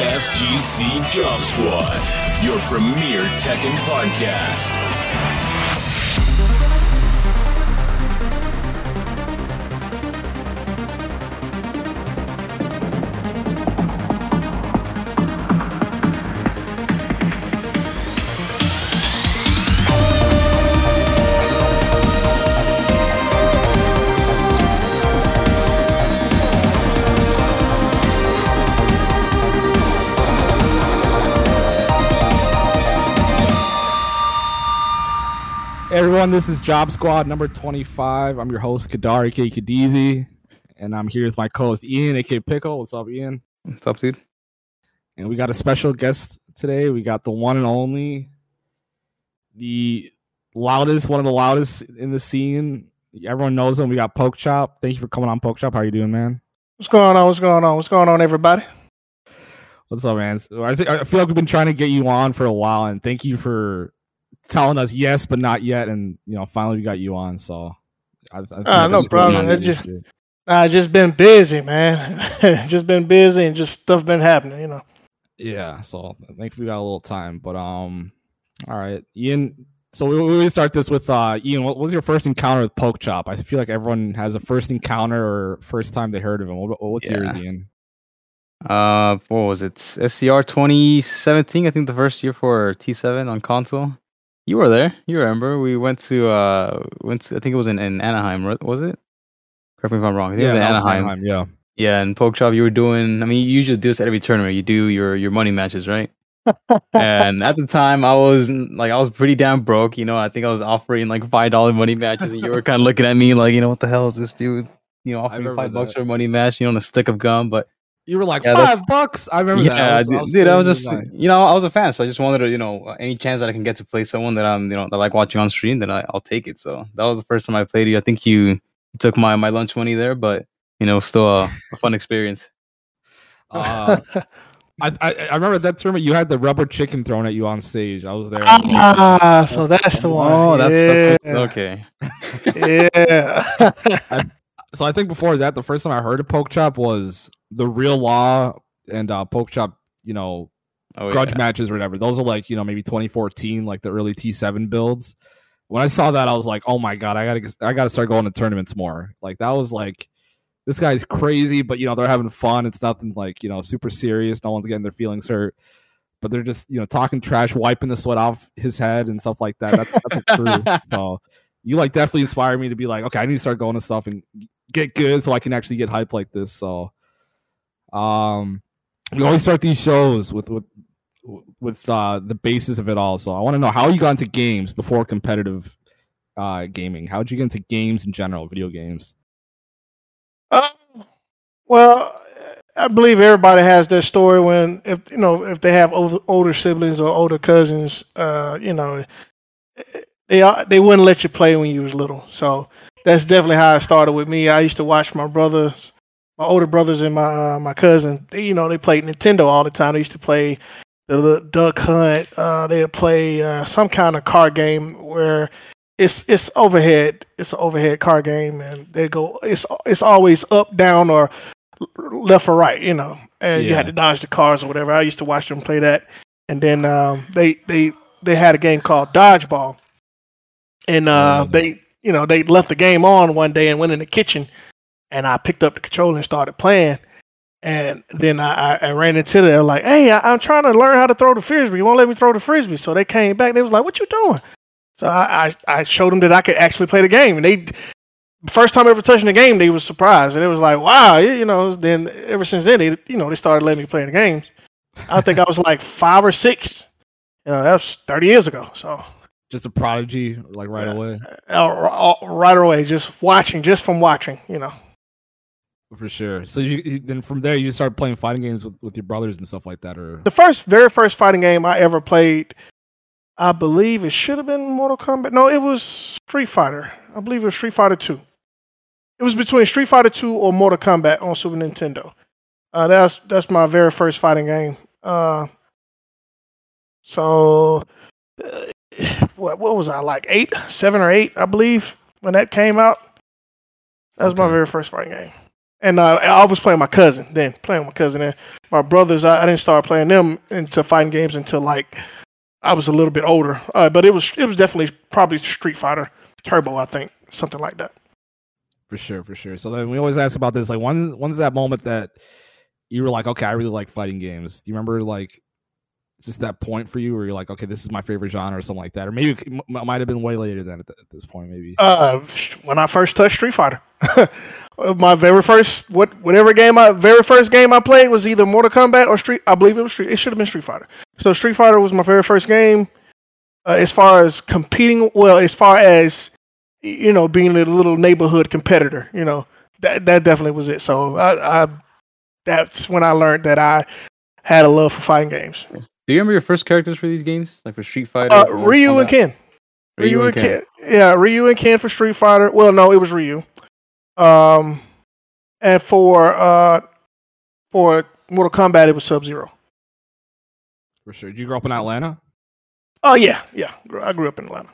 FGC Job Squad, your premier Tekken podcast. Everyone, this is Job Squad number 25. I'm your host, Kadar, aka Khadeezy, and I'm here with my co host, Ian, aka Pickle. What's up, Ian? What's up, dude? And we got a special guest today. We got the one and only, the loudest, one of the loudest in the scene. Everyone knows him. We got Pokchop. Thank you for coming on, Pokchop. How you doing, man? What's going on? What's going on? What's going on, everybody? What's up, man? So I think I feel like we've been trying to get you on for a while, and thank you for telling us yes, but not yet. And you know, finally we got you on. So, I, I think Ah, no problem. really just- I just been busy, man. just been busy and just stuff been happening, you know. yeah. So I think we got a little time, but um, all right, Ian. So we, we start this with uh, Ian. What was your first encounter with Pokchop? I feel like everyone has a first encounter or first time they heard of him. What, what's Yeah. yours, Ian? Uh, what was it? SCR 2017, I think the first year for T7 on console. You were there. You remember? We went to uh, went to, I think it was in, in Anaheim, was it? Correct me if I'm wrong. I think it was in that was Anaheim. Yeah. Yeah, and Pokchop, you were doing. I mean, you usually do this at every tournament. You do your your money matches, right? and at the time, I was like, I was pretty damn broke. You know, I think I was offering like five dollar money matches, and you were kind of looking at me like, you know, what the hell is this dude? You know, offering five bucks for a money match, you know, on a stick of gum. But You were like Yeah, that's- five bucks. I remember yeah, that. dude, dude, I was just, in you know, I was a fan, so I just wanted to, you know, any chance that I can get to play someone that I'm, you know, that I like watching on stream, then I, I'll take it. So that was the first time I played you. I think you, you took my my lunch money there, but you know, still a, a fun experience. Uh, I, I I remember that tournament. You had the rubber chicken thrown at you on stage. I was there. I was like, ah, so that's the one. Oh, that's yeah. that's what, okay. yeah. so I think before that, the first time I heard of Pokchop was the Real Law and uh, Pokchop. You know, Oh, grudge yeah. matches or whatever. Those are like you know maybe 2014, like the early T7 builds. When I saw that, I was like, oh my god, I gotta I gotta start going to tournaments more. Like that was like. This guy's crazy, but you know they're having fun. It's nothing like you know super serious. No one's getting their feelings hurt, but they're just you know talking trash, wiping the sweat off his head and stuff like that. That's that's a crew. so you like definitely inspire me to be like, okay, I need to start going to stuff and get good so I can actually get hype like this. So, um, we always start these shows with with with uh the basis of it all. So I want to know how you got into games before competitive uh gaming. How did you get into games in general, video games? Uh, well, I believe everybody has their story when, if you know, if they have older, siblings or older cousins, uh, you know, they they wouldn't let you play when you was little. So that's definitely how it started with me. I used to watch my brothers, my older brothers, and my uh, my cousin. They, you know, they played Nintendo all the time. They used to play the Duck Hunt. Uh, they'd play uh, some kind of card game where it's it's overhead. It's an overhead card game, and they go. It's it's always up, down, or left or right. You know, and you had to dodge the cars or whatever. I used to watch them play that, and then um, they they they had a game called Dodgeball, and uh, Oh, they you know they left the game on one day and went in the kitchen, and I picked up the controller and started playing. And then I, I, I ran into them like, "Hey, I, I'm trying to learn how to throw the frisbee. You won't let me throw the frisbee." So they came back. They was like, "What you doing?" So I, I, I showed them that I could actually play the game, and they first time ever touching the game, they was surprised, and it was like, "Wow!" You you know. Then ever since then, they you know they started letting me play the games. I think I was like five or six. You know, that was thirty years ago. So Just a prodigy, like right Yeah. away, uh, right away, just watching, just from watching, you know. For sure. So you you- then from there you start playing fighting games with, with your brothers and stuff like that, or The first, very first fighting game I ever played, I believe it should have been Mortal Kombat. No, it was Street Fighter. I believe it was Street Fighter Two. It was between Street Fighter Two or Mortal Kombat on Super Nintendo. Uh, that's that's my very first fighting game. Uh, so, uh, what what was I like eight, seven or eight, I believe, when that came out. That was my very first fighting game. And uh, I was playing my cousin then, playing my cousin. And my brothers, I, I didn't start playing them into fighting games until like I was a little bit older. Uh, but it was it was definitely probably Street Fighter Turbo, I think, something like that. For sure, for sure. So then we always ask about this. Like, when when's that moment that you were like, okay, I really like fighting games? Do you remember like just that point for you where you're like, okay, this is my favorite genre or something like that, or maybe it m- might have been way later than at, th- at this point, maybe. Uh, when I first touched Street Fighter, my very first what whatever game I very first game I played was either Mortal Kombat or Street. I believe it was Street. It should have been Street Fighter. So Street Fighter was my very first game. Uh, as far as competing, well, as far as you know, being a little neighborhood competitor, you know, that that definitely was it. So I, I that's when I learned that I had a love for fighting games. Do you remember your first characters for these games, like for Street Fighter? Uh, or Mortal Ryu and Ken. Ryu, and Ken. Yeah, Ryu and Ken for Street Fighter. Well, no, it was Ryu. Um, and for uh, for Mortal Kombat, it was Sub Zero. For sure. Did you grow up in Atlanta? Oh yeah, yeah. I grew up in Atlanta.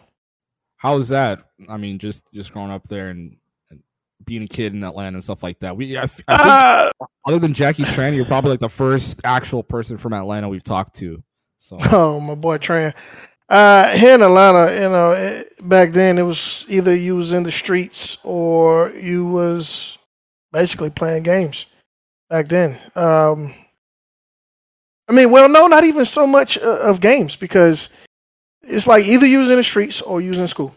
How was that? I mean, just just growing up there and, and being a kid in Atlanta and stuff like that. We, I, f- I think, Uh, other than Jackie Tran, you're probably like the first actual person from Atlanta we've talked to. So oh, my boy Tran. Uh, here in Atlanta, you know, it, back then it was either you was in the streets or you was basically playing games. Back then, um, I mean, well, no, not even so much uh, of games because it's like either you was in the streets or you was in school.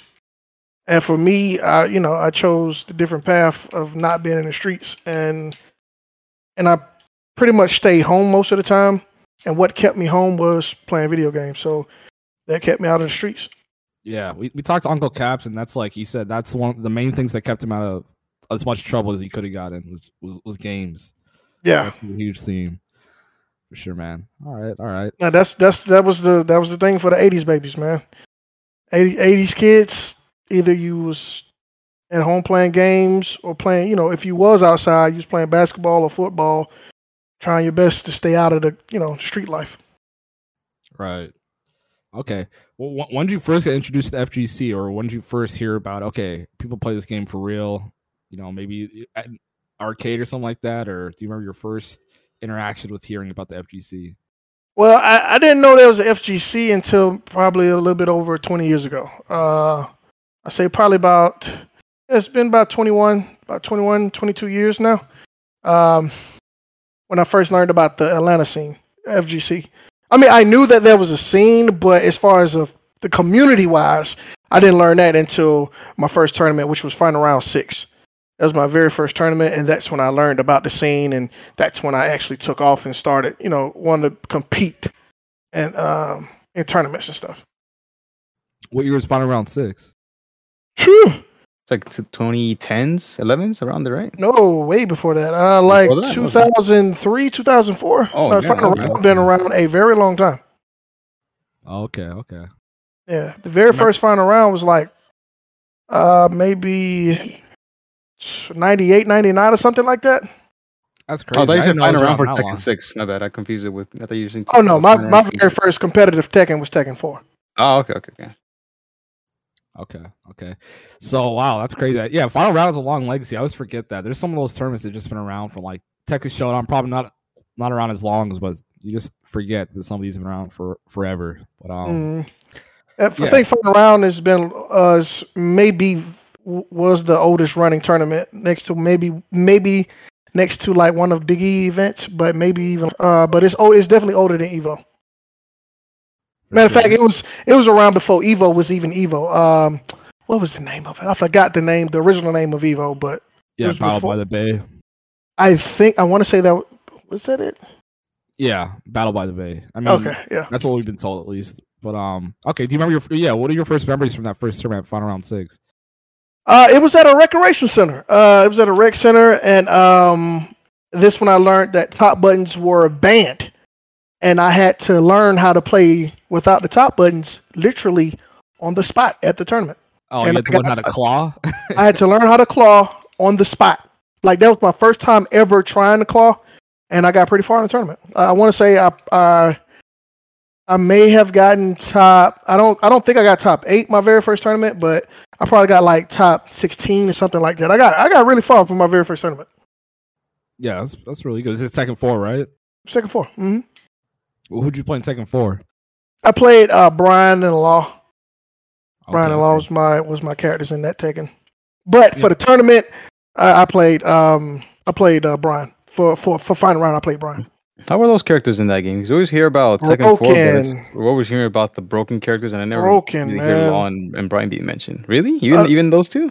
And for me, I, you know, I chose the different path of not being in the streets, and and I pretty much stayed home most of the time. And what kept me home was playing video games. So that kept me out of the streets. yeah, we, we talked to Uncle Caps, and that's like he said that's one of the main things that kept him out of as much trouble as he could have gotten was, was was games. Yeah, That's a huge theme. For sure, man. All right, all right. Now, that's that's that was the that was the thing for the '80s babies, man. 80, 80s kids, either you was at home playing games or playing, you know, if you was outside, you was playing basketball or football, trying your best to stay out of the, you know, street life. Right. Okay. Well, when did you first get introduced to FGC, or when did you first hear about? Okay, people play this game for real. You know, maybe at arcade or something like that. Or do you remember your first interaction with hearing about the FGC? Well, I, I didn't know there was an FGC until probably a little bit over 20 years ago. Uh, I say probably about, it's been about 21, about 21, 22 years now. Um, when I first learned about the Atlanta scene, FGC. I mean, I knew that there was a scene, but as far as of the community wise, I didn't learn that until my first tournament, which was Final Round Six. That was my very first tournament, and that's when I learned about the scene, and that's when I actually took off and started, you know, wanting to compete and um, in tournaments and stuff. What year was Final Round Six? Phew. It's like 2010s, 11s, around there, right? No, way before that. Uh, like Before that? 2003, 2004. Oh, uh, yeah, Final okay. Round been around a very long time. Oh, okay, okay. Yeah, the very first final round was like uh maybe 98, 99 or something like that. That's Oh, crazy. I thought you said didn't know it was final round for around that long. Tekken 6. My bad. I confused it with. I thought you were saying. Oh no, my, my very first competitive Tekken was Tekken 4. Oh, okay, okay, okay. Okay, okay. So wow, that's crazy. Yeah, Final Round is a long legacy. I always forget that. There's some of those tournaments that just been around for like Texas Showdown, probably not not around as long as, but you just forget that some of these have been around for forever. But um, Mm. I think final round has been uh maybe was the oldest running tournament next to maybe maybe next to like one of Big E events, but maybe even uh but it's oh it's definitely older than Evo. Matter of fact, it was it was around before Evo was even Evo. Um, what was the name of it? I forgot the name, the original name of Evo, but yeah, Battle before- by the Bay. I think I want to say that was that it. Yeah, Battle by the Bay. I mean, Okay, yeah. that's what we've been told at least. But um, okay. Do you remember your yeah? What are your first memories from that first tournament, Final Round Six? Uh, it was at a recreation center. Uh, it was at a rec center, and um, this when I learned that top buttons were banned, and I had to learn how to play without the top buttons, literally on the spot at the tournament. Oh, And you had to I learn how to claw. I had to learn how to claw on the spot. Like that was my first time ever trying to claw, and I got pretty far in the tournament. I want to say I, I I may have gotten top. I don't I don't think I got top eight my very first tournament, but I probably got like top sixteen or something like that. I got I got really far from my very first tournament. Yeah, that's that's really good. Is it Tekken Four, right? Second four. Mm-hmm. Hmm Who'd you play in Tekken Four? I played uh, Brian and Law. Brian and Law okay. was my was my characters in that Tekken. But Yeah. for the tournament, I, I played um I played uh, Brian for for for final round. I played Brian. How were those characters in that game? 'Cause you always hear about Tekken 4, but it's, Broken. we're always hearing about the broken characters, and I never Broken, really hear man. Law and, and Brian being mentioned. Really? Even Uh, even those two?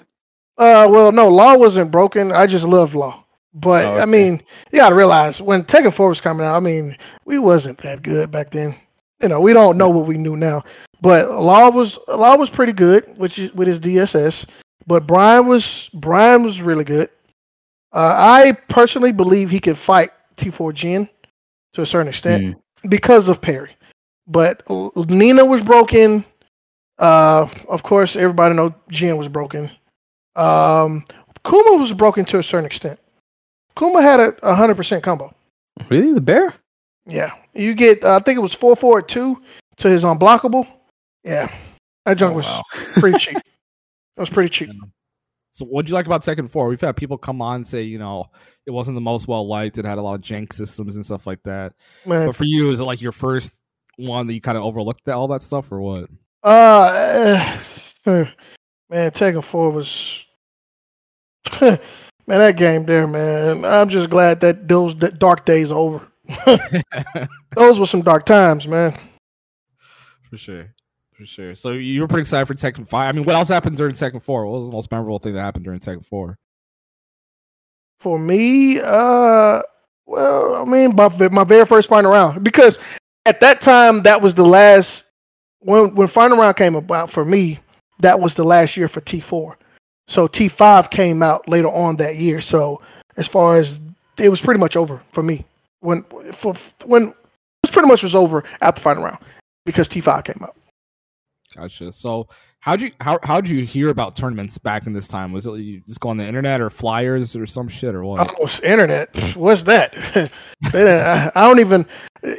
Uh, well, no, Law wasn't broken. I just loved Law. But Oh, I mean, you gotta realize when Tekken Four was coming out, I mean, we wasn't that good back then. You know, we don't know what we knew now. But Law was Law was pretty good, which is, with his DSS. But Brian was Brian was really good. Uh, I personally believe he could fight T4 Jin to a certain extent Mm. because of parry. But Nina was broken. Uh, of course, everybody know Jin was broken. Um, Kuma was broken to a certain extent. Kuma had a hundred percent combo. Really? The bear? Yeah, you get. Uh, I think it was four four two to his unblockable. Yeah, that junk Oh, was wow. pretty cheap. It was pretty cheap. So, what'd you like about Tekken Four? We've had people come on and say, you know, it wasn't the most well liked. It had a lot of jank systems and stuff like that. Man, But for you, is it like your first one that you kind of overlooked that, all that stuff, or what? Uh, uh, man, Tekken Four was man that game there, man. I'm just glad that those dark days are over. Those were some dark times, man. For sure. For sure. So you were pretty excited for Tekken 5. I mean, what else happened during Tekken 4? What was the most memorable thing that happened during Tekken 4? For me, uh, well, I mean, my my very first final round because at that time that was the last when when final round came about for me. That was the last year for T4. So T5 came out later on that year. So as far as it was pretty much over for me when for when it was pretty much was over after the final round because T5 came out. Gotcha. So how'd you how how'd you hear about tournaments back in this time? Was it you just go on the internet or flyers or some shit or what? Oh, internet. What's that? I, I don't even.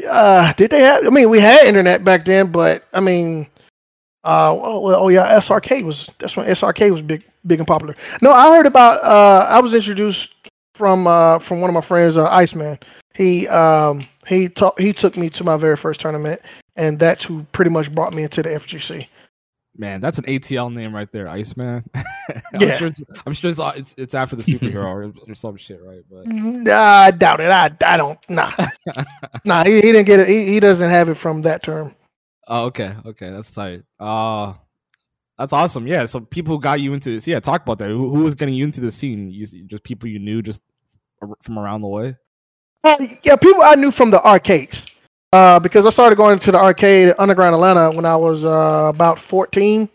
Uh, did they have? I mean, we had internet back then, but I mean, uh, oh, well, oh yeah, SRK was. That's when SRK was big, big and popular. No, I heard about. Uh, I was introduced from uh from one of my friends, uh, Iceman. He um he taught he took me to my very first tournament, and that's who pretty much brought me into the FGC. Man, that's an ATL name right there, Iceman. I'm Yeah. sure it's I'm sure it's it's, it's after the superhero or, or some shit, right? But Nah, I doubt it. I, I don't. Nah, nah. He, he didn't get it. He, he doesn't have it from that term. Oh, okay, okay, that's tight. Uh that's awesome. Yeah, so people who got you into this. Yeah, talk about that. Who, who was getting you into the scene? You, just people you knew just from around the way. Uh, yeah, people I knew from the arcades. Uh, because I started going to the arcade Underground Atlanta when I was uh, about 14.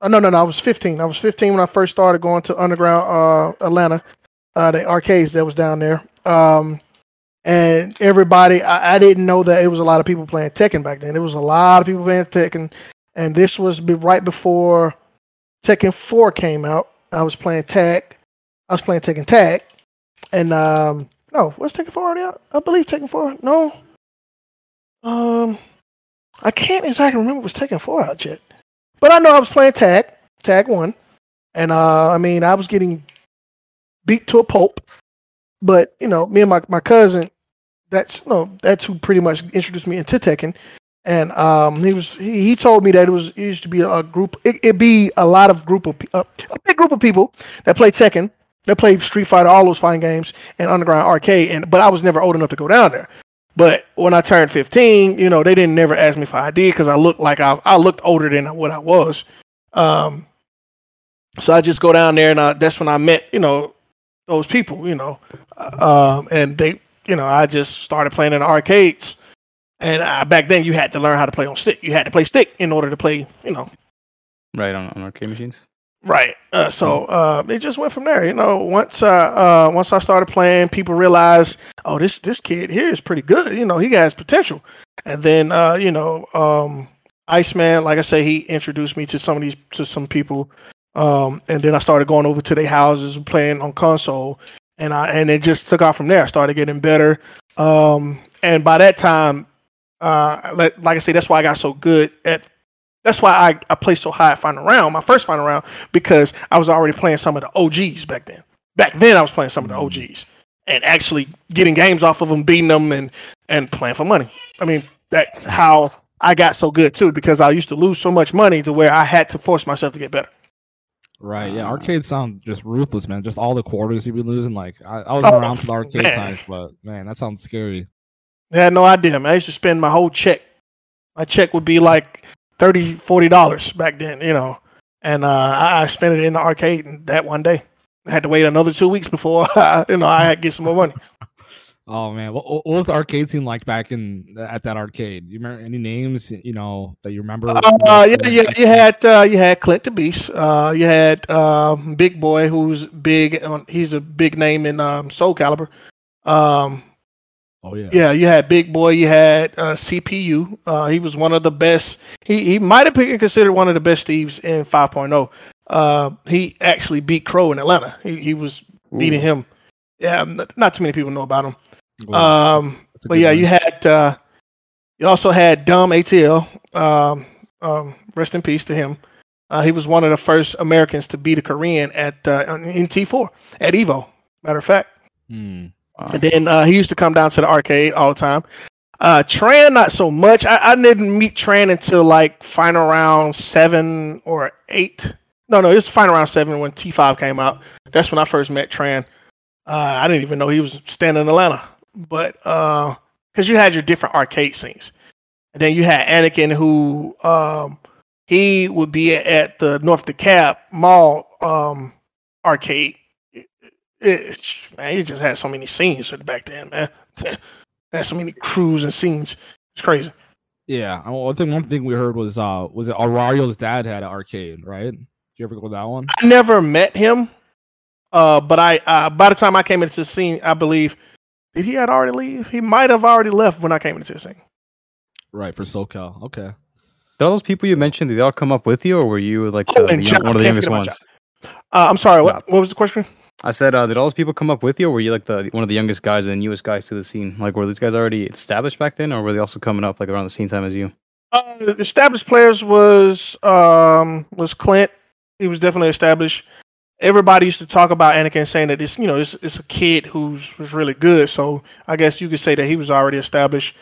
Oh, no, no, no, I was 15. I was 15 when I first started going to Underground uh, Atlanta, uh, the arcades that was down there. Um, and everybody, I, I didn't know that it was a lot of people playing Tekken back then. There was a lot of people playing Tekken, and this was right before Tekken 4 came out. I was playing tag. I was playing Tekken Tag, and um, no, what's Tekken 4 already out? I believe Tekken 4. No. Um, I can't exactly remember was Tekken 4 out yet. But I know I was playing tag, tag one. And uh I mean I was getting beat to a pulp. But, you know, me and my, my cousin, that's you know, that's who pretty much introduced me into Tekken. And um, he was he, he told me that it was it used to be a group it, it'd be a lot of group of uh, a big group of people that play Tekken that played Street Fighter, all those fine games, and Underground Arcade. And but I was never old enough to go down there. But when I turned 15, you know, they didn't never ask me for ID because I looked like I I looked older than what I was. Um, so I just go down there, and I, that's when I met, you know, those people, you know, um, and they, you know, I just started playing in the arcades. And uh, back then, you had to learn how to play on stick. You had to play stick in order to play, you know, Right on, on arcade machines. Right. Uh, so uh, it just went from there. You know, once uh, uh, once I started playing, people realized, oh, this this kid here is pretty good. You know, he has potential. And then uh, you know, um, Iceman, like I say, he introduced me to some of these to some people. Um, and then I started going over to their houses and playing on console, and I and it just took off from there. I started getting better. Um, and by that time, uh, like, like I say, that's why I got so good at that's why I, I placed so high at final round, my first final round, because I was already playing some of the OGs back then. Back then, I was playing some of the Mm. OGs. and actually getting games off of them, beating them, and and playing for money. I mean, that's how I got so good too, because I used to lose so much money to where I had to force myself to get better. Right. Yeah. Arcade sound just ruthless, man. Just all the quarters you'd be losing. Like I, I was Oh, around for the arcade man. times, but man, that sounds scary. I had no idea, man. I used to spend my whole check. My check would be like 30 dollars back then, you know, and uh, I, I spent it in the arcade and that one day. I had to wait another two weeks before you know I had to get some more money. Oh man, what, what was the arcade scene like back in at that arcade? You remember any names you know that you remember? Uh, yeah, yeah. You had uh, you had Clint the Beast. Uh, you had um, Big Boy, who's big. On, he's a big name in um, Soul Calibur. Um, Oh yeah. yeah, you had Big Boy. You had uh, CPU. Uh, he was one of the best. He he might have been considered one of the best thieves in 5.0. Uh, he actually beat Crow in Atlanta. He he was beating him. Yeah, not too many people know about him. Well, Um, but yeah, one. you had uh, you also had Dumb ATL. Um, um, rest in peace to him. Uh, he was one of the first Americans to beat a Korean at uh, in T4 at Evo. Matter of fact, And then uh, he used to come down to the arcade all the time. Uh, Tran, not so much. I, I didn't meet Tran until like final round seven or eight. No, no, it was final round seven when T5 came out. That's when I first met Tran. Uh, I didn't even know he was standing in Atlanta, but because you had your different arcade scenes, and then you had Anakin, who um, he would be at the North DeKalb Mall um, arcade. It, it, man, he just had so many scenes back then, man. had so many crews and scenes. It's crazy. Yeah. I- One thing. One thing we heard was uh was it Arario's dad had an arcade, right? Did you ever go to that one? I never met him, uh, but I uh, by the time I came into the scene, I believe did he had already leave? He might have already left when I came into the scene. Right for SoCal. Okay. Did all those people you mentioned, did they all come up with you, or were you like Oh, the, the and one of the youngest ones? Uh, I'm sorry. What, what was the question? I said, uh, did all those people come up with you, or were you like the one of the youngest guys and newest guys to the scene? Like, were these guys already established back then, or were they also coming up like around the same time as you? Uh, the established players was um was Clint. He was definitely established. Everybody used to talk about Anakin, saying that this, you know, it's, it's a kid who's was really good. So I guess you could say that he was already established.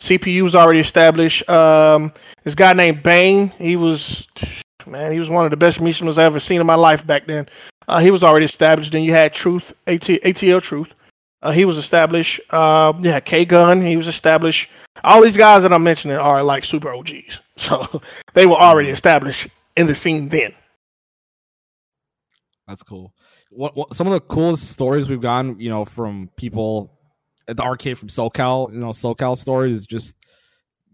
CPU was already established. Um, this guy named Bane, he was, man, he was one of the best Mishimas I ever seen in my life back then. Uh, he was already established. Then you had Truth, AT, ATL Truth. Uh, he was established. Uh, yeah, K Gun, he was established. All these guys that I'm mentioning are like super OGs. So they were already established in the scene then. That's cool. What, what some of the coolest stories we've gotten, you know, from people at the arcade from SoCal, you know, SoCal stories is just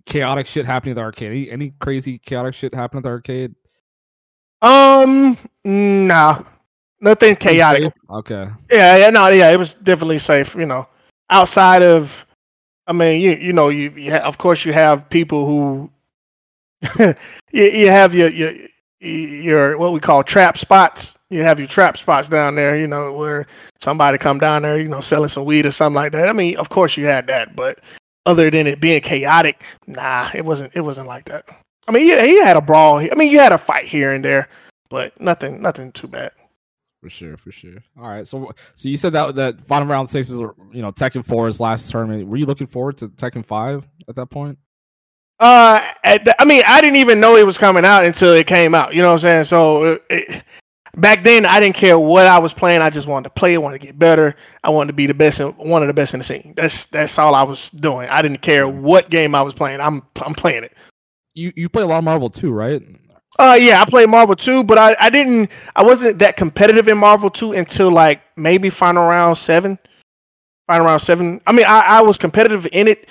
chaotic shit happening at the arcade. Any, any crazy chaotic shit happen at the arcade? Um, nah, nothing chaotic. Okay. Yeah, yeah, no, yeah, it was definitely safe. You know, outside of, I mean, you you know, you, you ha- of course you have people who, you, you have your your your what we call trap spots. You have your trap spots down there. You know, where somebody come down there, you know, selling some weed or something like that. I mean, of course you had that, but other than it being chaotic, nah, it wasn't. It wasn't like that. I mean, yeah, he had a brawl. I mean, you had a fight here and there, but nothing, nothing too bad. For sure, for sure. All right. So so you said that that final round six was you know Tekken 4's last tournament. Were you looking forward to Tekken 5 at that point? Uh, at the, I mean, I didn't even know it was coming out until it came out. You know what I'm saying? So it, it, back then, I didn't care what I was playing. I just wanted to play. I wanted to get better. I wanted to be the best, in, one of the best in the scene. That's that's all I was doing. I didn't care what game I was playing. I'm I'm playing it. You you play a lot of Marvel too, right? Uh, yeah, I played Marvel 2, but I, I didn't, I wasn't that competitive in Marvel 2 until like maybe final round seven. Final round seven. I mean, I, I was competitive in it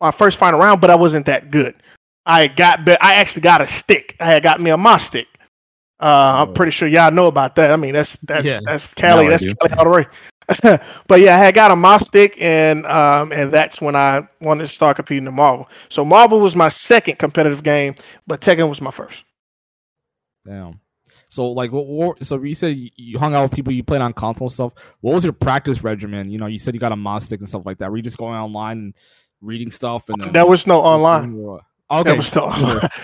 my first final round, but I wasn't that good. I got, be- I actually got a stick. I had got me a MAS stick. Uh, I'm Oh. pretty sure y'all know about that. I mean, that's that's Yeah. that's Cali. That's. Cali all the way. but yeah, I had got a MAS stick, and um, and that's when I wanted to start competing in Marvel. So Marvel was my second competitive game, but Tekken was my first. Damn. So like what, what so you said you- hung out with people you played on console and stuff. What was your practice regimen? You know, you said you got a mod stick and stuff like that. Were you just going online and reading stuff and then There was no online. Okay. There was no online.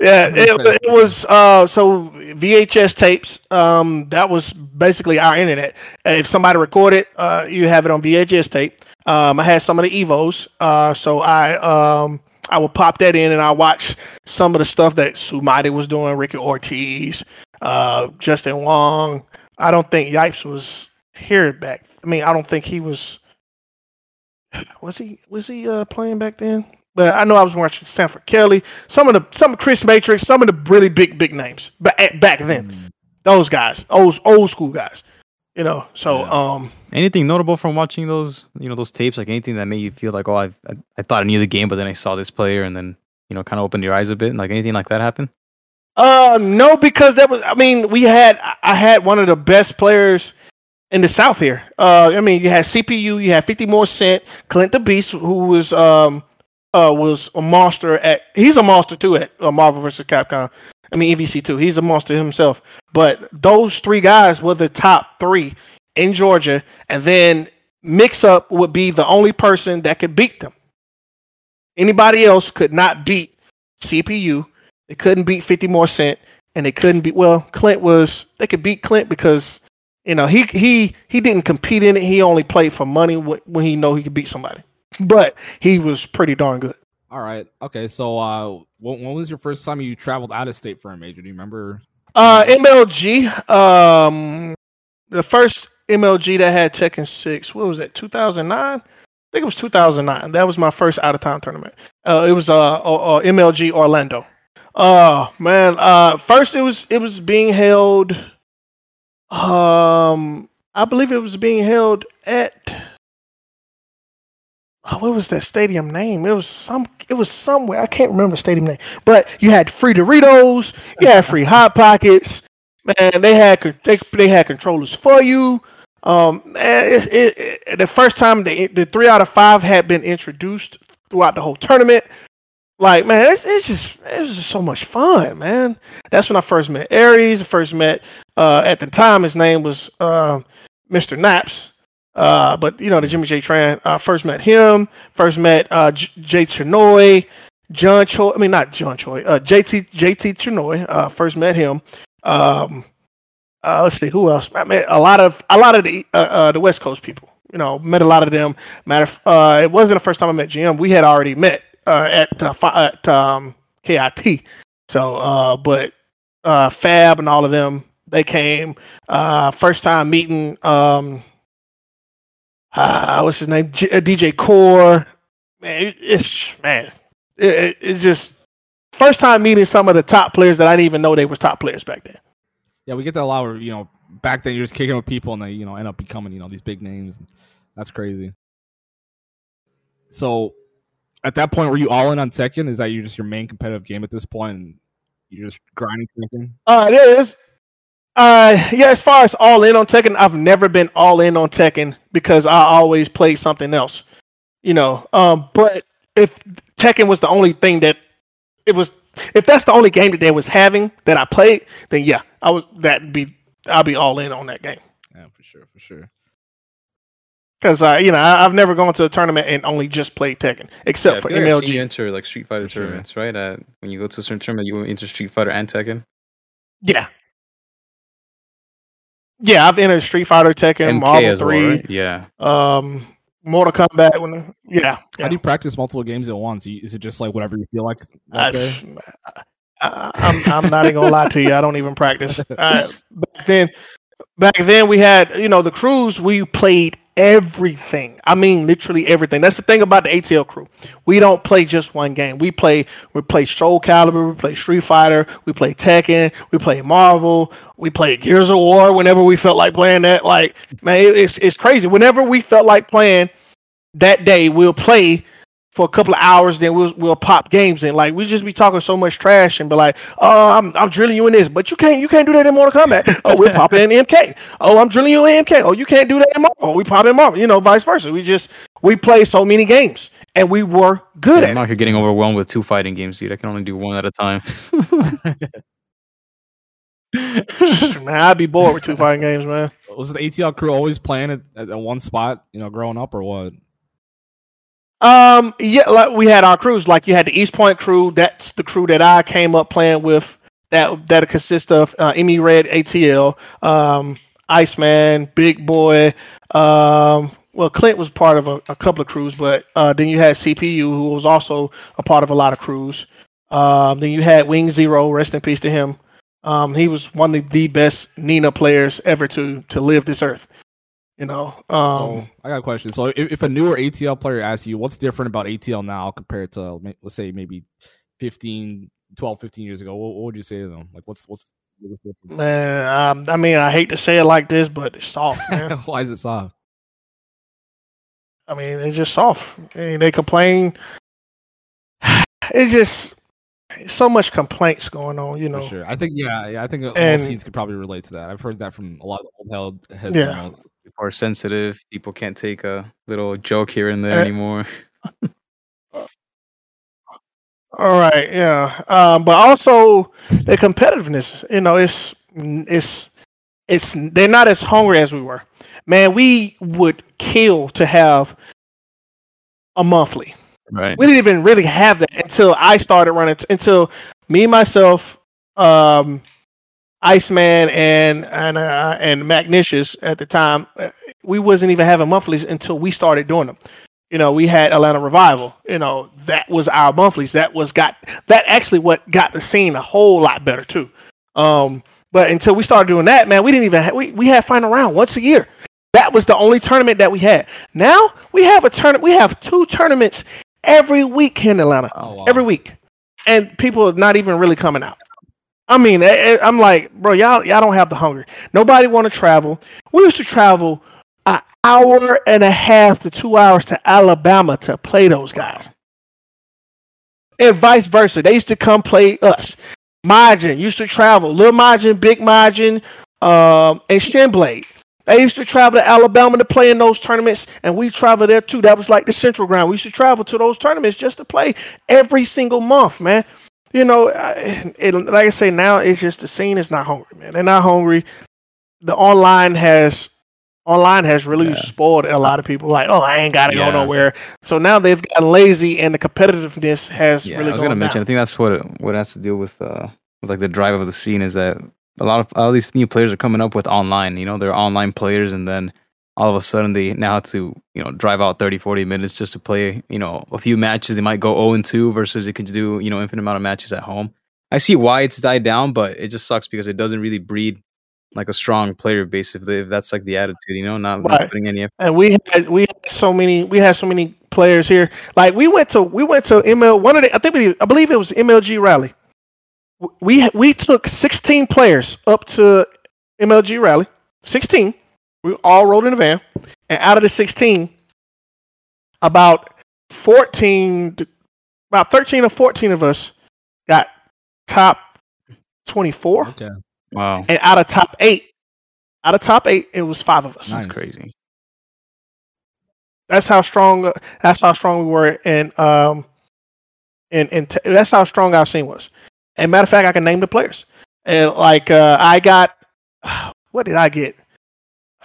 Yeah, it, it was uh, so VHS tapes. Um, that was basically our internet. If somebody recorded, uh, you have it on VHS tape. Um, I had some of the Evos, uh, so I um, I would pop that in and I watch some of the stuff that Sumati was doing, Ricky Ortiz, uh, Justin Wong. I don't think Yipes was here back. I mean, I don't think he was. Was he was he uh, playing back then? But I know I was watching Sanford Kelly, some of the some of Chris Matrix, some of the really big big names. But back then, Mm. those guys, old old school guys, you know. So Yeah. um, Anything notable from watching those, you know, those tapes? Like anything that made you feel like, oh, I, I, I thought I knew the game, but then I saw this player, and then you know, kind of opened your eyes a bit. Like anything like that happen? Uh, no, because that was. I mean, we had. I had one of the best players in the South here. Uh, I mean, you had CPU, you had Fifty More Cent, Clint the Beast, who was um, uh, was a monster at. He's a monster too at uh, Marvel vs. Capcom. I mean, MVC two. He's a monster himself. But those three guys were the top three in Georgia, and then Mix Up would be the only person that could beat them. Anybody else could not beat CPU. They couldn't beat 50 more cent and they couldn't beat well, Clint was they could beat Clint because you know, he he he didn't compete in it. He only played for money when he know he could beat somebody. But he was pretty darn good. All right. Okay. So, uh, when, when was your first time you traveled out of state for a major? Do you remember? Uh MLG um the first MLG that had Tekken 6, what was that? 2009? I think it was 2009. That was my first out of town tournament. Uh, it was uh, uh, uh, MLG Orlando. Oh man! Uh, first it was it was being held. Um, I believe it was being held at. Oh, what was that stadium name? It was some. It was somewhere. I can't remember the stadium name. But you had free Doritos. You had free hot pockets. Man, they had they, they had controllers for you. Um, it, it, it, the first time the the three out of five had been introduced throughout the whole tournament. Like man, it's, it's just it was just so much fun, man. That's when I first met Aris. First met uh, at the time his name was uh, Mr. Naps. Uh, but you know the Jimmy J Tran. Uh, first met him. First met uh, J- Jay Chinoy, John Choi. I mean not John Choi. Uh, JT JT Chinoy. Uh, first met him. Um, uh, let's see who else. I met a lot of a lot of the uh, uh, the West Coast people. You know, met a lot of them. Matter, of- uh, it wasn't the first time I met Jim. We had already met uh, at at um, KIT. So, uh, but uh, Fab and all of them, they came. First time meeting. Um, what's his name? DJ Core. Man, it's man, it, it's just first time meeting some of the top players that I didn't even know they was top players back then. Yeah, we get that a lot. Where you know, back then you're just kicking with people, and they you know end up becoming you know these big names. That's crazy. So, at that point, were you all in on Tekken? Is that you just your main competitive game at this point? And you're just grinding Tekken. Uh, it is. Uh, yeah. As far as all in on Tekken, I've never been all in on Tekken because I always play something else. You know. Um, but if Tekken was the only thing that it was, if that's the only game that they was having that I played, then yeah, I was that be I'll be all in on that game Yeah, for sure, for sure. because uh, you know I, I've never gone to a tournament and only just played Tekken except Yeah, for like I've seen MLG. you enter like Street Fighter For sure. tournaments, right? Uh, when you go to a certain tournament, you enter Street Fighter and Tekken. Yeah. Yeah, I've entered Street Fighter, Tekken, MK Marvel as well, Three, right? Yeah. um, Mortal Kombat. When yeah, How yeah. do you practice multiple games at once? Is it just like whatever you feel like I, that day? I, I'm I'm not even gonna lie to you. I don't even practice. Uh, back then, back then we had you know the crews. We played everything. I mean, literally everything. That's the thing about the ATL crew. We don't play just one game. We play we play Soul Calibur. We play Street Fighter. We play Tekken. We play Marvel. We play Gears of War whenever we felt like playing that. Like man, it's it's crazy. Whenever we felt like playing that day, we'll play for a couple of hours, then we'll we'll pop games in. Like we just be talking so much trash and be like, "Oh, I'm I'm drilling you in this," but you can't you can't do that in Mortal Kombat. Oh, we're popping in MK. Oh, I'm drilling you in MK. Oh, you can't do that in Marvel. Oh, we pop in Marvel. You know, vice versa. We just we play so many games and we were good Yeah, I'm at. not getting overwhelmed with two fighting games, dude. I can only do one at a time. Man, I'd be bored with two fighting games, man. Was the ATL crew always playing at, at, at one spot? You know, growing up or what? Um, yeah, like we had our crews. Like you had the East Point crew. That's the crew that I came up playing with. That that consists of uh, Emmy Red ATL, um, Iceman, Big Boy. Um, well, Clint was part of a, a couple of crews, but uh, then you had CPU, who was also a part of a lot of crews. Um, then you had Wing Zero. Rest in peace to him. Um, he was one of the best Nina players ever to to live this earth. You know. Um, so I got a question. So if, if a newer ATL player asks you what's different about ATL now compared to let's say maybe 15, 12, 15 years ago, what, what would you say to them? Like what's what's what's the difference? man, um, I mean, I hate to say it like this, but it's soft, man. Why is it soft? I mean, it's just soft. I mean, they complain. It's just so much complaints going on, you know. For sure. I think yeah, yeah I think all scenes could probably relate to that. I've heard that from a lot of old held heads. Yeah. People are sensitive. People can't take a little joke here and there Uh, anymore. All right, yeah. Um, but also the competitiveness. You know, it's it's it's they're not as hungry as we were. Man, we would kill to have a monthly. Right. We didn't even really have that until I started running. Until me myself, um, Iceman, and and uh, and Magnicious at the time, uh, we wasn't even having monthlies until we started doing them. You know, we had Atlanta Revival. You know, that was our monthlies. That was got that actually what got the scene a whole lot better too. Um, but until we started doing that, man, we didn't even ha- we we had final round once a year. That was the only tournament that we had. Now we have a tournament. We have two tournaments every week here in Atlanta. Oh, wow. Every week, and people are not even really coming out. I mean, eh, eh, I'm like, bro, y'all y'all don't have the hunger. Nobody want to travel. We used to travel an hour and a half to two hours to Alabama to play those guys, and vice versa. They used to come play us. Majin used to travel. Little Majin, Big Majin, um, and Shinblade. They used to travel to Alabama to play in those tournaments, and we traveled there too. That was like the central ground. We used to travel to those tournaments just to play every single month, man. You know, I- it, like I say, now it's just the scene is not hungry, man. They're not hungry. The online has online has really Yeah. spoiled a lot of people. Like, oh, I ain't got to Yeah. go nowhere. So now they've gotten lazy, and the competitiveness has Yeah, really I was gonna mention. I think that's what it, what has to do with uh with like the drive of the scene is that a lot of all these new players are coming up with online. You know, they're online players, and then all of a sudden they now have to you know drive out 30, 40 minutes just to play you know a few matches. They might go zero and two versus they could do you know infinite amount of matches at home. I see why it's died down, but it just sucks because it doesn't really breed like a strong player base if, they, if that's like the attitude. You know, not, not putting any effort. and we had we had so many we had so many players here. Like we went to we went to ML one of the I think we I believe it was MLG Raleigh. We we took 16 players up to MLG Raleigh. 16. We all rode in a van, and out of the 16, about 14, about 13 or 14 of us got top 24, Okay. Wow, and out of top eight, out of top eight, it was five of us. that's crazy. That's how strong. That's how strong we were, and um, and and t- that's how strong our scene was. And matter of fact, I can name the players. And like uh, I got, what did I get?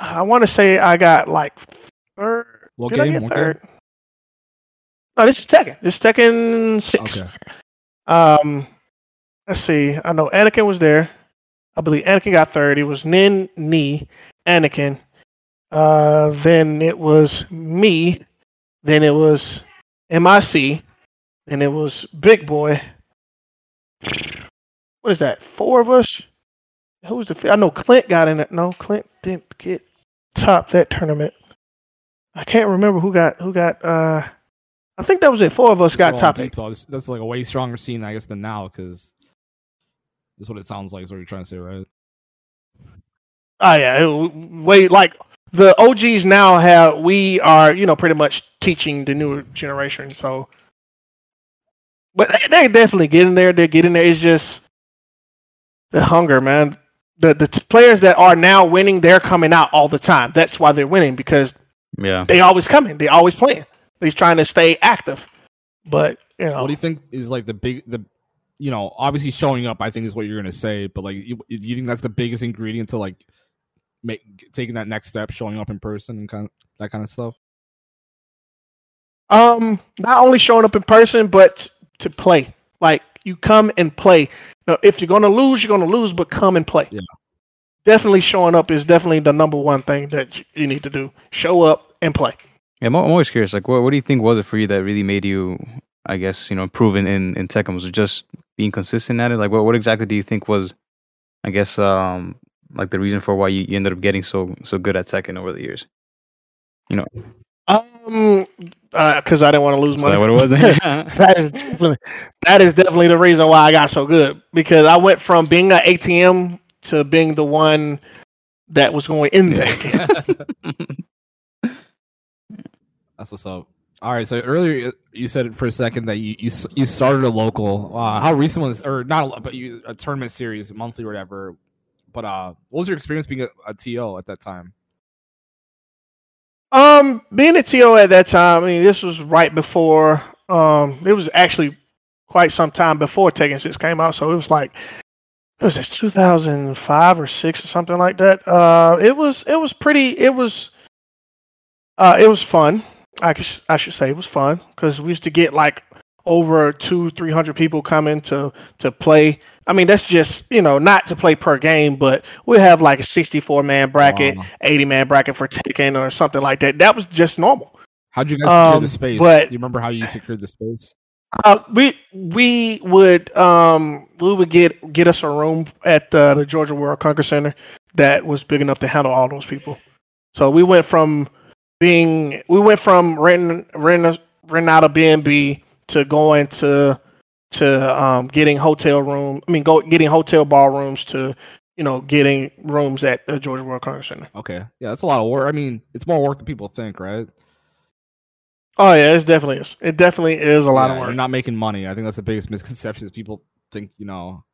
I want to say I got like third. What did I game? get What third? No, this is Tekken. This is Tekken six. Okay. Um, let's see. I know Anakin was there. I believe Anakin got third. It was Nin, Ni, Anakin. Uh, then it was me. Then it was MIC. Then it was Big Boy. What is that? Four of us. Who's the? fi- I know Clint got in it. No, Clint didn't get top that tournament. I can't remember who got who got. Uh, I think that was it. Four of us got top eight. This- That's like a way stronger scene, I guess, than now because that's what it sounds like. Is what you're trying to say, right? Oh yeah, way like the OGs now have we are you know pretty much teaching the newer generation. So, but they, they definitely getting there. They're getting there. It's just the hunger, man. The the t- players that are now winning, they're coming out all the time. That's why they're winning because Yeah, they always coming. They always playing. They're trying to stay active. But you know, What do you think is like the big the you know obviously showing up? I think is what you're gonna say, but like you, do you think that's the biggest ingredient to like make taking that next step, showing up in person and kind of that kind of stuff? Um, not only showing up in person, but to play. Like you come and play. Now, if you're gonna lose, you're gonna lose, but come and play. Yeah. Definitely showing up is definitely the number one thing that you need to do. Show up and play. Yeah, I'm, I'm always curious. Like, what, what do you think was it for you that really made you, I guess, you know, improve in in, in Tekken? Was it just being consistent at it? Like, what what exactly do you think was, I guess, um, like the reason for why you, you ended up getting so so good at Tekken over the years? You know. Um, because I didn't want to lose Is money. that what it was? that is definitely, that is definitely the reason why I got so good because I went from being an ATM to being the one that was going in there. That's what's up. All right. So earlier you said for a second that you you, you started a local. Uh, how recent was or not? A, but you a tournament series, monthly or whatever. But uh, what was your experience being a, a TO at that time? Um, being a TO at that time, I mean, this was right before. Um, it was actually quite some time before Tekken Six came out, so it was like it was 2005 or six or something like that. Uh, it was it was pretty. It was uh, it was fun. I I should say it was fun because we used to get like over two three hundred people coming to to play. I mean, that's just you know not to play per game, but we have like a 64 man bracket, Wow. 80 man bracket for Tekken or something like that. That was just normal. How'd you guys secure Um, the space? but- Do you remember how you secured the space? Uh, we we would um we would get get us a room at uh, the Georgia World Congress Center that was big enough to handle all those people. So we went from being we went from renting renting renting out a B&B to going to to um getting hotel room. I mean, go getting hotel ballrooms to you know getting rooms at the Georgia World Congress Center. Okay. Yeah, that's a lot of work. I mean, it's more work than people think, right? Oh yeah, it definitely is. It definitely is a lot Yeah, of work. You're not making money. I think that's the biggest misconception is people think, you know,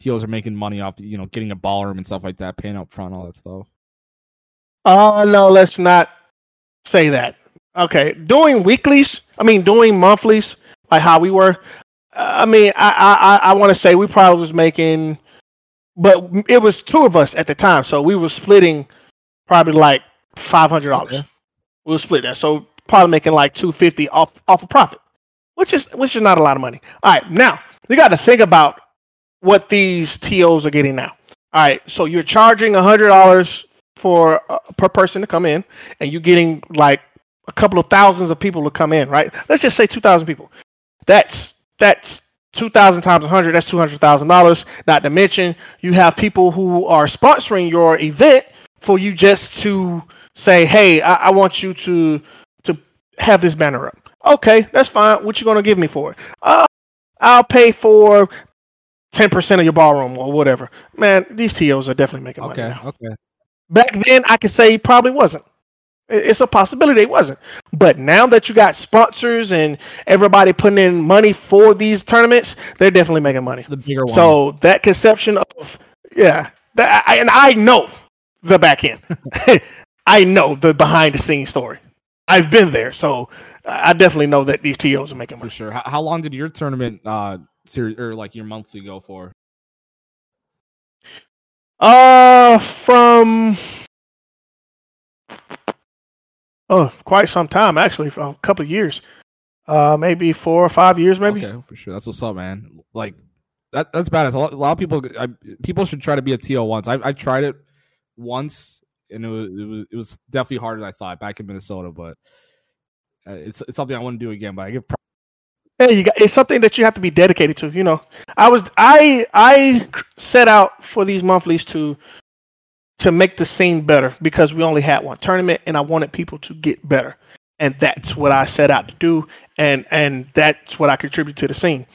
TOs are making money off, you know, getting a ballroom and stuff like that, paying up front, all that stuff. Oh no, let's not say that. Okay, doing weeklies. I mean, doing monthlies, like how we were. I mean, I I I, want to say we probably was making, but it was two of us at the time, so we were splitting probably like five hundred dollars. Okay. We were split that, so probably making like two fifty off off a profit, which is which is not a lot of money. All right, now you got to think about what these TOs are getting now. All right, so you're charging hundred dollars for uh, per person to come in, and you're getting like a couple of thousands of people to come in, right? Let's just say two thousand people. That's that's two thousand times a hundred. That's two hundred thousand dollars. Not to mention you have people who are sponsoring your event for you just to say, "Hey, I, I want you to to have this banner up." Okay, that's fine. What you gonna give me for it? Uh, I'll pay for ten percent of your ballroom or whatever. Man, these TOs are definitely making money. Okay. now. Okay. Back then, I could say he probably wasn't. It's a possibility it wasn't. But now that you got sponsors and everybody putting in money for these tournaments, they're definitely making money. The bigger ones. So that conception of yeah, that and I know the back end. I know the behind the scenes story. I've been there, so I definitely know that these TOs are making money. for sure. How, how long did your tournament uh series or like your monthly go for? Uh, from oh, quite some time actually, for a couple of years. Uh, maybe four or five years, maybe. Okay, for sure. That's what's up, man. Like that that's badass. A lot, a lot of people I, people should try to be a TO once. I I tried it once and it was it was it was definitely harder than I thought back in Minnesota, but uh, it's it's something I want to do again. But I give Yeah, you got it's something that you have to be dedicated to. You know, I was I I set out for these monthlies to to make the scene better because we only had one tournament, and I wanted people to get better, and that's what I set out to do, and and that's what I contribute to the scene.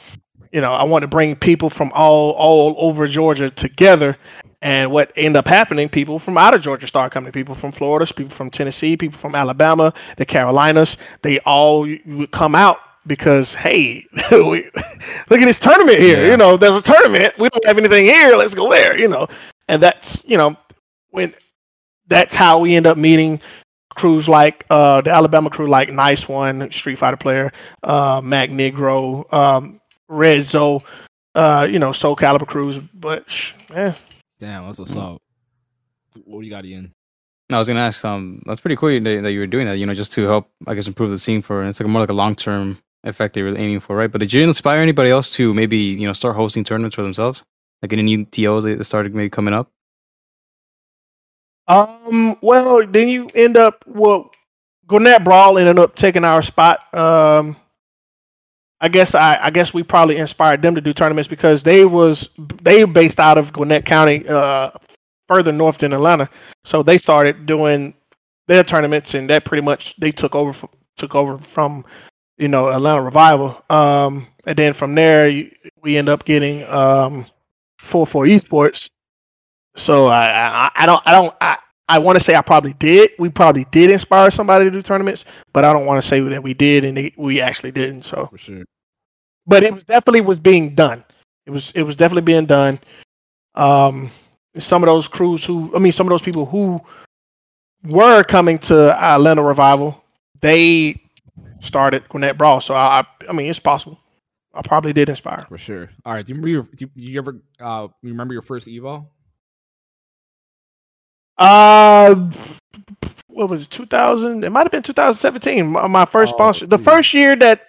You know, I want to bring people from all all over Georgia together. And what ended up happening, people from out of Georgia started coming. People from Florida, people from Tennessee, people from Alabama, the Carolinas. They all would come out because hey, we, look at this tournament here. Yeah. You know, there's a tournament. We don't have anything here. Let's go there. You know, and that's you know when that's how we end up meeting crews like uh, the Alabama crew, like Nice One, Street Fighter player, uh, Mac Negro, um, Red Zo, uh, you know, Soul Calibur crews. But sh- eh, damn, that's what's up. What do you got, Ian? I was gonna ask. Um, that's pretty cool that, that you were doing that. You know, just to help, I guess, improve the scene for. It's like more like a long term effect they were aiming for, right? But did you inspire anybody else to maybe you know start hosting tournaments for themselves? Like any new TOs that started maybe coming up? Um. Well, then you end up well, Gwinnett Brawl ended up taking our spot. Um. I guess I, I guess we probably inspired them to do tournaments because they was they based out of Gwinnett County, uh, further north than Atlanta. So they started doing their tournaments, and that pretty much they took over from, took over from you know Atlanta Revival. Um, and then from there you- we end up getting um, four four esports. So I, I I don't I don't I, I want to say I probably did. We probably did inspire somebody to do tournaments, but I don't want to say that we did and they, we actually didn't. So For sure. but it was definitely was being done. It was it was definitely being done. Um, some of those crews who I mean, some of those people who were coming to Atlanta Revival, they started Gwinnett Brawl. So I, I I mean, it's possible. I probably did inspire. For sure. All right. Do you remember do you, you ever uh remember your first Evo? Uh, what was it? Two thousand? It might have been two thousand seventeen. My, my first Oh, sponsor. The first year that.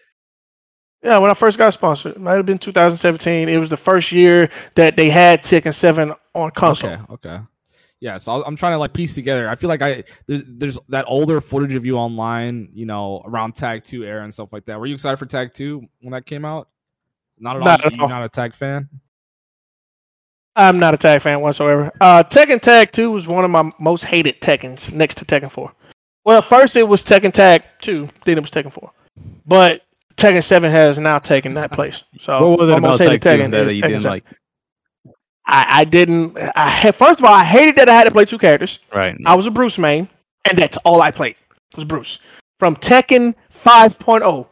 Yeah, when I first got sponsored, it might have been 2017. It was the first year that they had Tekken 7 on console. Okay. Okay. Yeah, so I'm trying to like piece together. I feel like I there's, there's that older footage of you online, you know, around Tag Two era and stuff like that. Were you excited for Tag Two when that came out? Not at all. Not at You're all. not a Tag fan. I'm not a tag fan whatsoever. Uh, Tekken Tag 2 was one of my most hated Tekkens next to Tekken 4. Well, first it was Tekken Tag 2, then it was Tekken 4. But Tekken 7 has now taken that place. So what was it about most hated Tekken that you Tekken didn't 7. like? I, I didn't. I had, first of all, I hated that I had to play two characters. Right. I was a Bruce main, and that's all I played was Bruce. From Tekken 5.0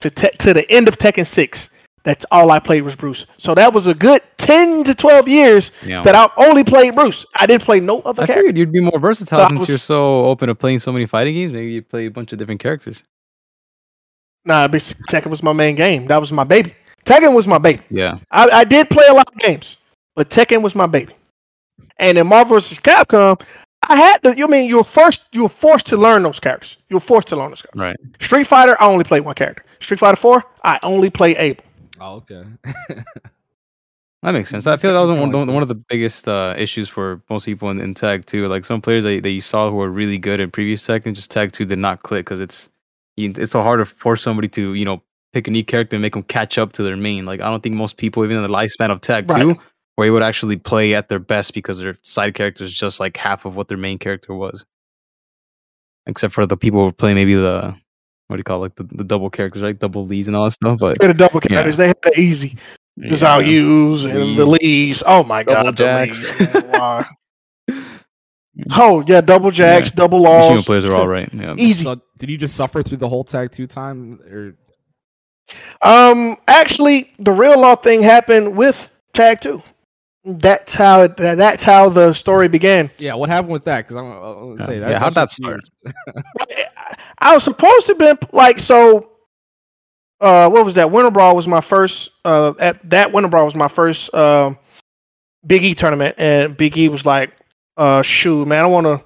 to te- to the end of Tekken 6, that's all I played was Bruce. So that was a good 10 to 12 years Yeah. that I only played Bruce. I didn't play no other I character. figured you'd be more versatile So since was- you're so open to playing so many fighting games. Maybe you play a bunch of different characters. Nah, but Tekken was my main game. That was my baby. Tekken was my baby. Yeah. I, I did play a lot of games, but Tekken was my baby. And in Marvel vs. Capcom, I had to. You mean you were first? You were forced to learn those characters. You were forced to learn those characters. Right. Street Fighter, I only played one character. Street Fighter Four, I only play Abel. Oh, okay. That makes sense. I feel like that was one, like one of the biggest uh, issues for most people in, in Tag 2. Like some players that, that you saw who were really good in previous tag and just Tag 2 did not click because it's it's so hard to force somebody to, you know, pick a new character and make them catch up to their main. Like I don't think most people, even in the lifespan of Tag 2, Right. were able to actually play at their best because their side character is just like half of what their main character was. Except for the people who play maybe the, what do you call it, like the, the double characters, right? Double leads and all that stuff. But For the double characters, they had the easy. The Zhao yeah. Yus and the Lees. Oh my Double god, the jacks. Lees. man, oh yeah, double jacks, Yeah. double Machine laws. players are all right. Yeah. Easy. so did you just suffer through the whole Tag Two time, or Um, actually, the real law thing happened with Tag Two. That's how it. That's how the story began. yeah? What happened with that? Because I'm, I'm gonna say Yeah, that. yeah, how'd that just weird. I was supposed to been like so. Uh, what was that? Winter Brawl was my first. Uh, at that Winter Brawl was my first um Big E tournament, and Big E was like, "Uh, shoot, man, I want to,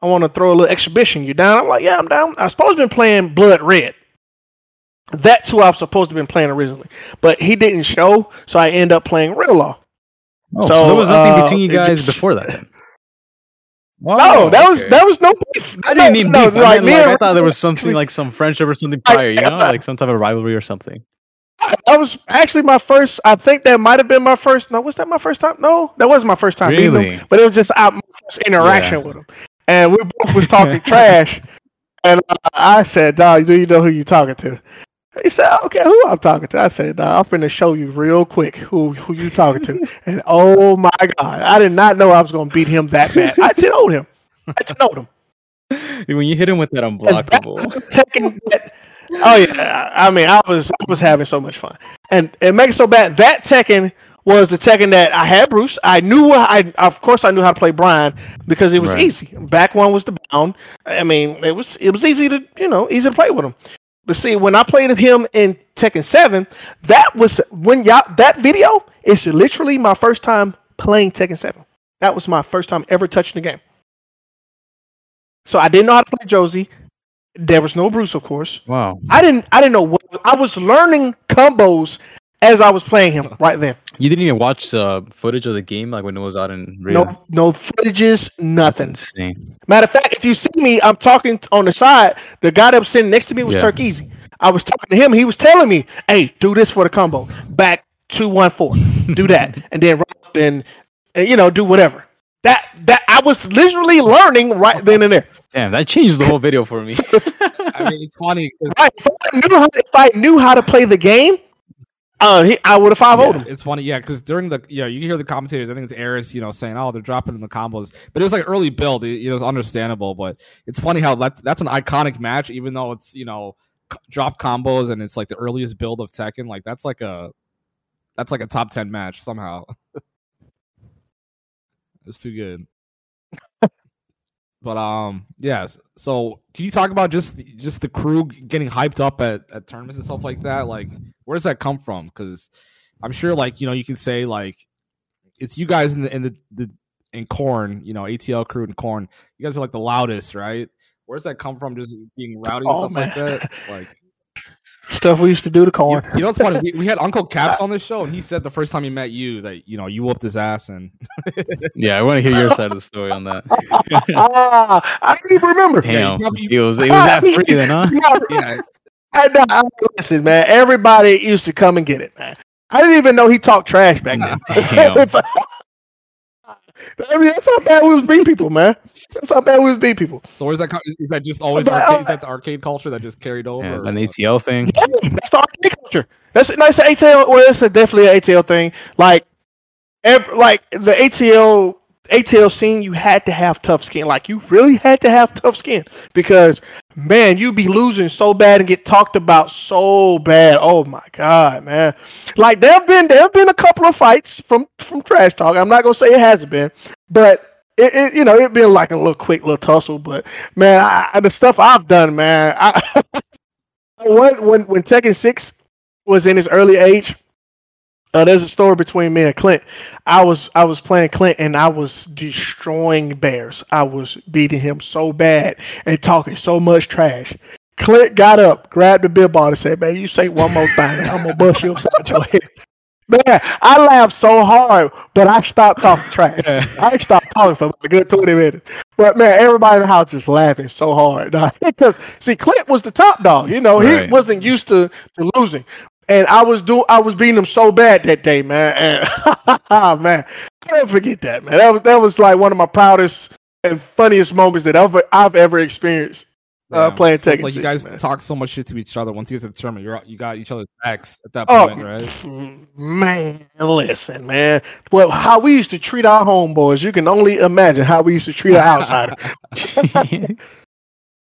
I want to throw a little exhibition. You down?" I'm like, "Yeah, I'm down." I was supposed to been playing Blood Red. That's who I was supposed to been playing originally, but he didn't show, so I end up playing Real Law. Oh, so, So, there was nothing uh, between you guys just- before that. No, that was that was no beef. I didn't mean no, beef. I, like, me like, I thought there was something like some friendship or something prior, you know, like some type of rivalry or something. That was actually my first. I think that might have been my first. No, was that my first time? No, that wasn't my first time meeting Really? him. But it was just our my first interaction Yeah. with him, and we both was talking trash. And uh, I said, "Dog, do you know who you talking to?" He said, "Okay, who I'm talking to?" I said, "Dog, I'm finna show you real quick who who you talking to." and oh my god, I did not know I was gonna beat him that bad. I told him. I told him. when you hit him with that unblockable, taking that- oh yeah, I mean, I was I was having so much fun, and it makes it so bad. That Tekken was the Tekken that I had Bruce. I knew I of course I knew how to play Brian because it was Right. easy. Back one was the bound. I mean, it was it was easy to you know easy to play with him. But see, when I played him in Tekken Seven, that was when y'all that video is literally my first time playing Tekken Seven. That was my first time ever touching the game. So I didn't know how to play Josie. There was no Bruce, of course. Wow. I didn't. I didn't know what I was learning combos as I was playing him right then. You didn't even watch uh, footage of the game like when it was out in real. No, no footages, That's nothing. insane. Matter of fact, if you see me, I'm talking on the side. The guy that was sitting next to me was Yeah. Turkeezy. I was talking to him. He was telling me, "Hey, do this for the combo. Back two one four. Do that, and then run up and, and you know do whatever." That that I was literally learning right then and there. Damn, that changes the whole video for me. I mean, it's funny. Right, if I knew how, if I knew how to play the game, uh, he, I would have five Yeah, him. it's funny, yeah, because during the yeah, you hear the commentators. I think it's Aris, you know, saying, "Oh, they're dropping in the combos," but it was like early build. It, you know, it's understandable, but it's funny how that that's an iconic match, even though it's you know c- drop combos and it's like the earliest build of Tekken. Like that's like a that's like a top ten match somehow. it's too good. But um, yes. So, can you talk about just just the crew getting hyped up at, at tournaments and stuff like that? Like, where does that come from? Because I'm sure, like you know, you can say like it's you guys in the in the, the in corn, you know, ATL crew and corn. You guys are like the loudest, right? Where does that come from? Just being rowdy and Oh, stuff like that. Like, Stuff we used to do to you, corn. you know, it's funny. We, we had Uncle Caps on this show, and he said the first time he met you that you know you whooped his ass, and yeah, I want to hear your side of the story on that. ah, I don't even remember. Damn, you- it was it was that free then, huh? No, yeah, I, no, I, listen, man. Everybody used to come and get it, man. I didn't even know he talked trash back then. Damn. I mean, that's how bad we was beating people, man. That's how bad we was beating people. So where's that? Is, is that just always But, arcade? uh, is that the arcade culture that just carried over? Yeah, is that an? ATL thing? Yeah, that's the arcade culture. That's that's the ATL. Well, it's a, definitely an ATL thing. Like, ev like the ATL ATL scene, you had to have tough skin. Like, you really had to have tough skin because man, you'd be losing so bad and get talked about so bad. Oh my god, man! Like, there have been there have been a couple of fights from from trash talk. I'm not gonna say it hasn't been, but. It, it, you know, it been like a little quick little tussle, but man, I- the stuff I've done, man, I, when when when Tekken Six was in his early age, uh, there's a story between me and Clint. I was I was playing Clint and I was destroying bears. I was beating him so bad and talking so much trash. Clint got up, grabbed the beer bottle, and said, "Man, you say one more thing, I'm gonna bust you upside your head." Man, I laughed so hard, but I stopped talking trash. I stopped talking for a good 20 minutes. But man, everybody in the house is laughing so hard. Because see, Clint was the top dog. You know, he Right. wasn't used to, to losing. And I was doing I was beating him so bad that day, man. And man, I never forget that, man. That was that was like one of my proudest and funniest moments that I've I've ever experienced uh, playing So Tekken. it's like you guys man. talk so much shit to each other. Once you get to the tournament, you're you got each other's backs at that Oh, point, right? mm, man, listen, man. Well, how we used to treat our homeboys, you can only imagine how we used to treat our outsider.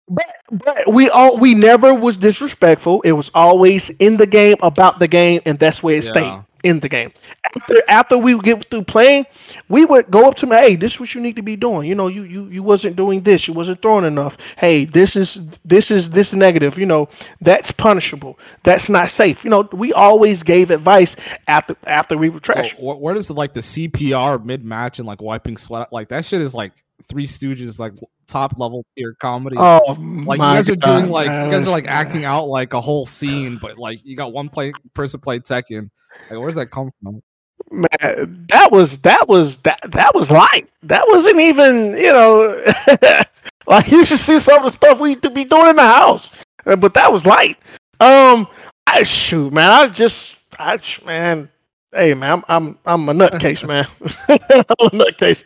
But but we all we never was disrespectful. It was always in the game, about the game, and that's where it Yeah. stayed in the game. After after we would get through playing, we would go up to me, hey, this is what you need to be doing. You know, you you you wasn't doing this, you wasn't throwing enough. Hey, this is this is this negative. You know, that's punishable. That's not safe. You know, we always gave advice after after we were trash. So where does like the CPR mid match and like wiping sweat like that shit is like Three Stooges like top level tier comedy. oh, like you guys are doing like you guys are like acting out like a whole scene, but like you got one play person play Tekken. Like where does that come from? man, that was that was that that was light. That wasn't even you know like you should see some of the stuff we to be doing in the house, Uh, but that was light. Um, I shoot, man. I just I man. Hey man, I'm I'm I'm a nutcase, man. I'm a nutcase.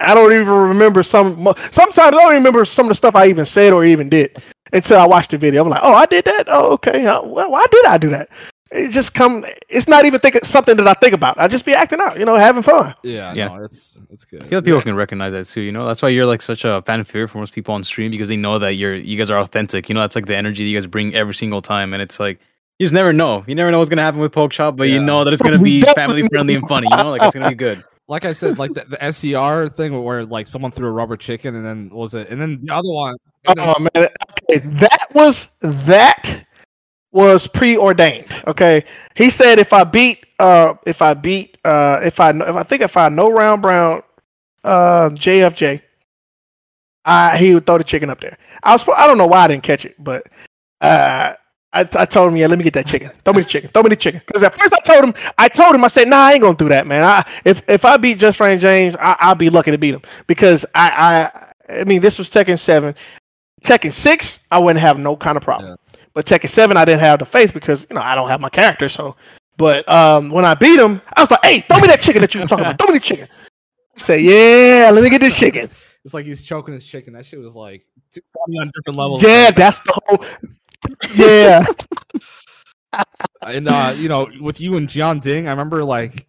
I don't even remember some. Sometimes I don't remember some of the stuff I even said or even did until I watched the video. I'm like, oh, I did that. Oh, okay. Well, why did I do that? It just come. It's not even think something that I think about. I just be acting out, you know, having fun. Yeah, Yeah. no, it's it's good. I feel like people can recognize that too. You know, that's why you're like such a fan favorite for most people on stream because they know that you're you guys are authentic. You know, that's like the energy that you guys bring every single time, and it's like you just never know. You never know what's gonna happen with Pokchop, but you know that it's gonna be family friendly and funny. You know, like it's gonna be good. like I said, like the, the SCR thing where like someone threw a rubber chicken and then what was it? And then the other one. and then- Oh man, okay, that was that was preordained. Okay, he said if I beat, uh, if I beat, uh, if I, if I think if I know round brown, uh, JFJ, I he would throw the chicken up there. I was I don't know why I didn't catch it, but uh, I, I told him, yeah, let me get that chicken. Throw me the chicken. Throw me the chicken. Because at first I told him, I told him, I said, nah, I ain't gonna do that, man. I if if I beat Just Frame James, I, I'll be lucky to beat him because I I I mean this was Tekken seven, Tekken six, I wouldn't have no kind of problem. But Tekken seven, I didn't have the face because you know I don't have my character. So, but um, when I beat him, I was like, hey, throw me that chicken that you were talking about. Throw me the chicken. Say, yeah, let me get this chicken. It's like he's choking his chicken. That shit was like on different levels. Yeah, that's the whole. Yeah. and uh, you know, with you and JeonDDing, I remember like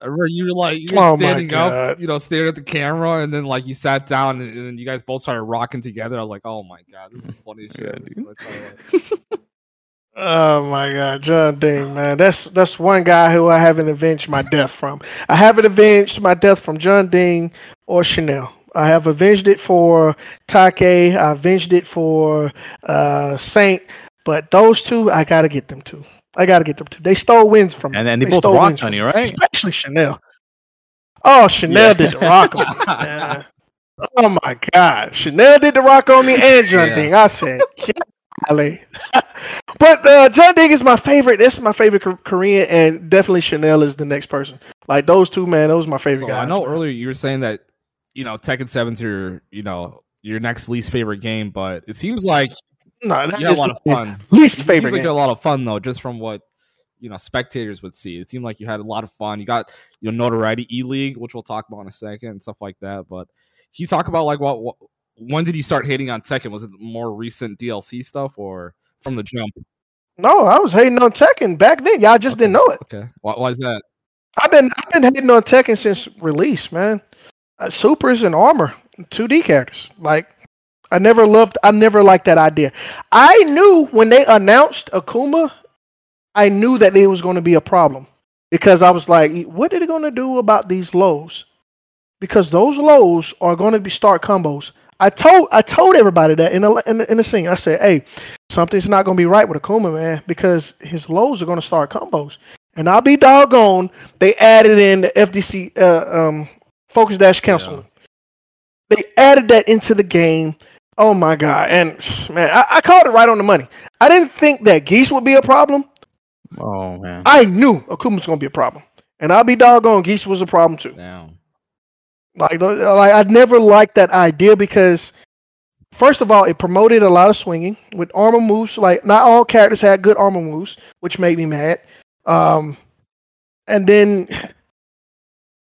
I remember you were like you were Oh standing up, you know, staring at the camera, and then like you sat down, and, and then you guys both started rocking together. I was like, oh my god, this is funny Yeah, shit. dude. I've seen it. Oh my God, John Ding, man, that's that's one guy who I haven't avenged my death from. I haven't avenged my death from JeonDDing or Chanel. I have avenged it for Take. I avenged it for uh, Saint, but those two, I gotta get them to. I gotta get them to. They stole wins from me. And then they both stole rocked wins from on me, you, right? Especially Chanel. Oh, Chanel Yeah. did the rock on me. man. Oh my God, Chanel did the rock on me and John Yeah. Ding. I said, golly. but uh, JeonDDing is my favorite. This is my favorite Korean, and definitely Chanel is the next person. Like those two, man, those are my favorite So guys. I know earlier you were saying that you know Tekken Seven's your you know your next least favorite game, but it seems like No, that you had a lot of fun. least It favorite seems like game. a lot of fun though, just from what you know spectators would see. It seemed like you had a lot of fun. You got you know notoriety E League, which we'll talk about in a second, and stuff like that. But can you talk about like what, what when did you start hating on Tekken? Was it more recent DLC stuff or from the jump? No, I was hating on Tekken back then. Y'all just didn't know it. Okay, why, why is that? I've been I've been hating on Tekken since release, man. Uh, supers and armor, 2D characters. Like I never loved I never liked that idea. I knew when they announced Akuma, I knew that it was going to be a problem because I was like, what are they going to do about these lows? Because those lows are going to be start combos. I told I told everybody that in the in the, in the scene. I said, "Hey, something's not going to be right with Akuma, man, because his lows are going to start combos." And I'll be doggone, they added in the FDC uh, um, Focus Dash Cancel. They added that into the game. Oh my god! And man, I, I called it right on the money. I didn't think that Geese would be a problem. Oh man. I knew Akuma was going to be a problem, and I'll be doggone, Geese was a problem too. Down. Like, like I never liked that idea because, first of all, it promoted a lot of swinging with armor moves. Like, not all characters had good armor moves, which made me mad. Um, and then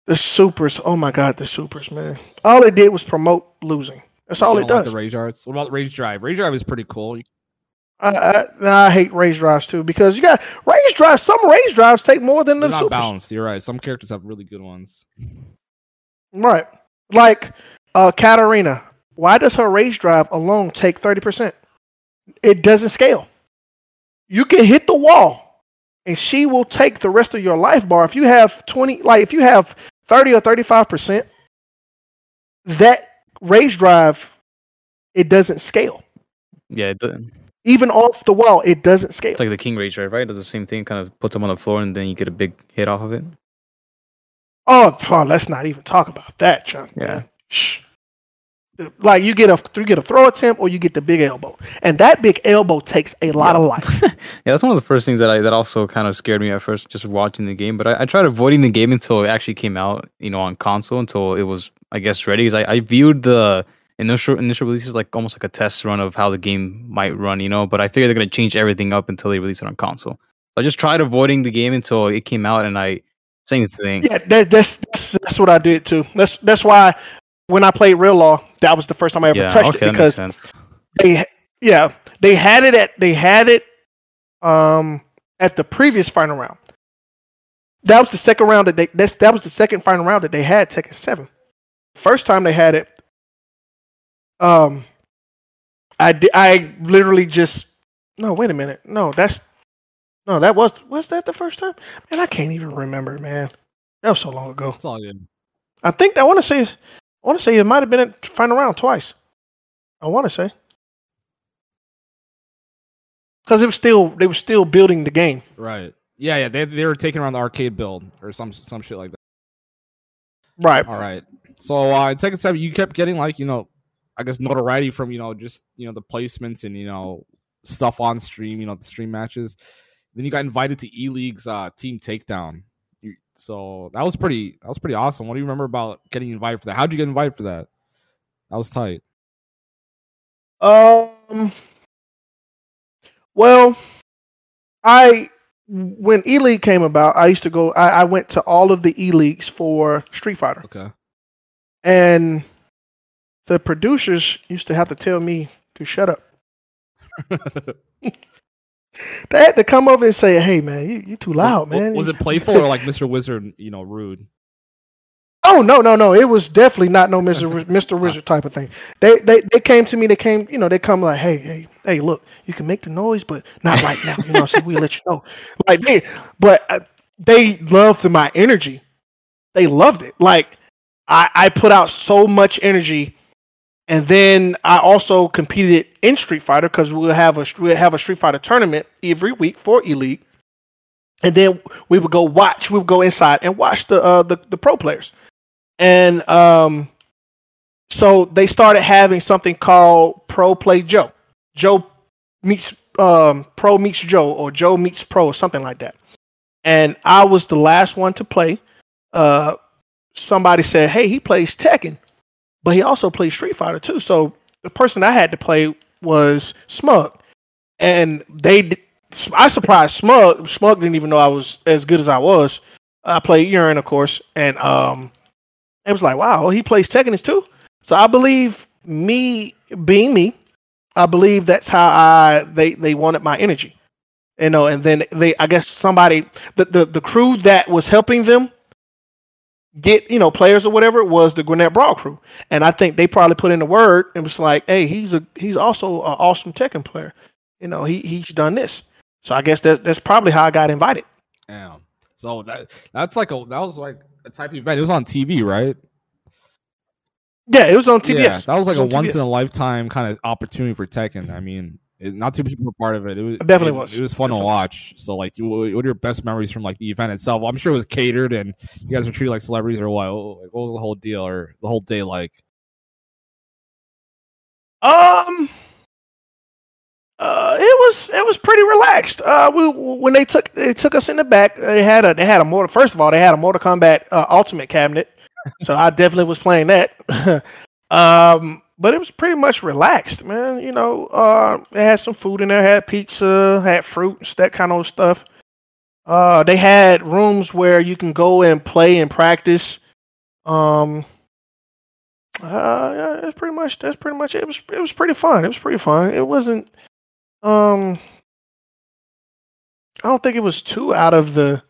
the supers. Oh my god, the supers, man! All it did was promote losing. That's all it don't like does. the rage arts. What about rage drive? Rage drive is pretty cool. I, I, I hate rage drives too because you got rage drives. Some rage drives take more than They're the not supers. balanced. You're right. Some characters have really good ones. Right. Like uh Katarina. Why does her rage drive alone take 30%? It doesn't scale. You can hit the wall and she will take the rest of your life bar. If you have 20 like if you have 30 or 35%, that rage drive it doesn't scale. Yeah, it doesn't. Even off the wall, it doesn't scale. It's like the King Rage Drive, right? It does the same thing, kind of puts them on the floor and then you get a big hit off of it. Oh, oh, let's not even talk about that, Chuck. Yeah. man. Like you get a you get a throw attempt or you get the big elbow, and that big elbow takes a lot of life. Yeah, that's one of the first things that I that also kind of scared me at first, just watching the game. But I, I tried avoiding the game until it actually came out, you know, on console until it was, I guess, ready. Because I, I viewed the initial initial releases like almost like a test run of how the game might run, you know. But I figured they're gonna change everything up until they release it on console. I just tried avoiding the game until it came out, and I same thing. yeah, that, that's, that's that's what I did too. That's that's why when I played Real Law, that was the first time I ever Yeah, touched okay, it because they yeah they had it at they had it um at the previous final round. That was the second round that they that's, that was the second final round that they had Tekken Seven. First time they had it, um, I di- I literally just no wait a minute no that's no that was was that the first time man I can't even remember man that was so long ago. It's all good. I think I want to say I want to say it might have been at final round twice. I want to say because it was still they were still building the game. Right. Yeah, yeah. They they were taking around the arcade build or some some shit like that. Right. All right. So uh, in Tekken Seven, you kept getting like you know I guess notoriety from you know just you know the placements and you know stuff on stream, you know the stream matches. Then you got invited to E League's uh, team takedown. So that was pretty that was pretty awesome. What do you remember about getting invited for that? How'd you get invited for that? That was tight. Um. Well, I when E League came about, I used to go. I, I went to all of the E Leagues for Street Fighter, Okay. and the producers used to have to tell me to shut up. They had to come over and say, "Hey, man, you you too loud, was, man." Was it playful or like Mr. Wizard, you know, rude? Oh no, no, no! It was definitely not no Mister Mister Wizard type of thing. They they they came to me. They came, you know, they come like, hey, hey, hey, look, you can make the noise, but not right now. You know, so we let you know. Like they, but uh, they loved my energy. They loved it. Like I I put out so much energy, and then I also competed in Street Fighter because we'll have a we'll have a Street Fighter tournament every week for Elite, and then we would go watch. We would go inside and watch the uh, the the pro players and um, so they started having something called Pro Play Joe. Joe meets um, Pro meets Joe, or Joe meets Pro, or something like that. And I was the last one to play. Uh, somebody said, "Hey, he plays Tekken, but he also played Street Fighter too." So the person I had to play was Smug, and they I surprised Smug. Smug didn't even know I was as good as I was. I played Urien, of course, and um, it was like, wow, he plays Tekken too. So I believe me being me, I believe that's how I they they wanted my energy, you know. And then they, I guess somebody, the the, the crew that was helping them get you know players or whatever it was the Gwinnett Brawl crew, and I think they probably put in the word and was like, hey, he's a he's also an awesome Tekken player, you know. He he's done this, so I guess that that's probably how I got invited. Damn. So that that's like a that was like a type of event. It was on TV, right? Yeah, it was on TBS. Yeah, that was like It a on once TBS. in a lifetime kind of opportunity for Tekken. I mean, it, not too many people were part of it. It was It definitely it, was. It was fun Definitely. to watch. So, like, what are your best memories from like the event itself? I'm sure it was catered and you guys were treated like celebrities, or what? Like, what was the whole deal or the whole day like? Um, uh, it was it was pretty relaxed. Uh, we when they took they took us in the back, they had a they had a motor. First of all, they had a Mortal Kombat uh, Ultimate cabinet, so I definitely was playing that. um, but it was pretty much relaxed, man. You know, uh, they had some food in there, had pizza, had fruits, that kind of stuff. Uh, they had rooms where you can go and play and practice. Um, uh, yeah, that's pretty much that's pretty much it. It was it was pretty fun. It was pretty fun. It wasn't um I don't think it was too out of the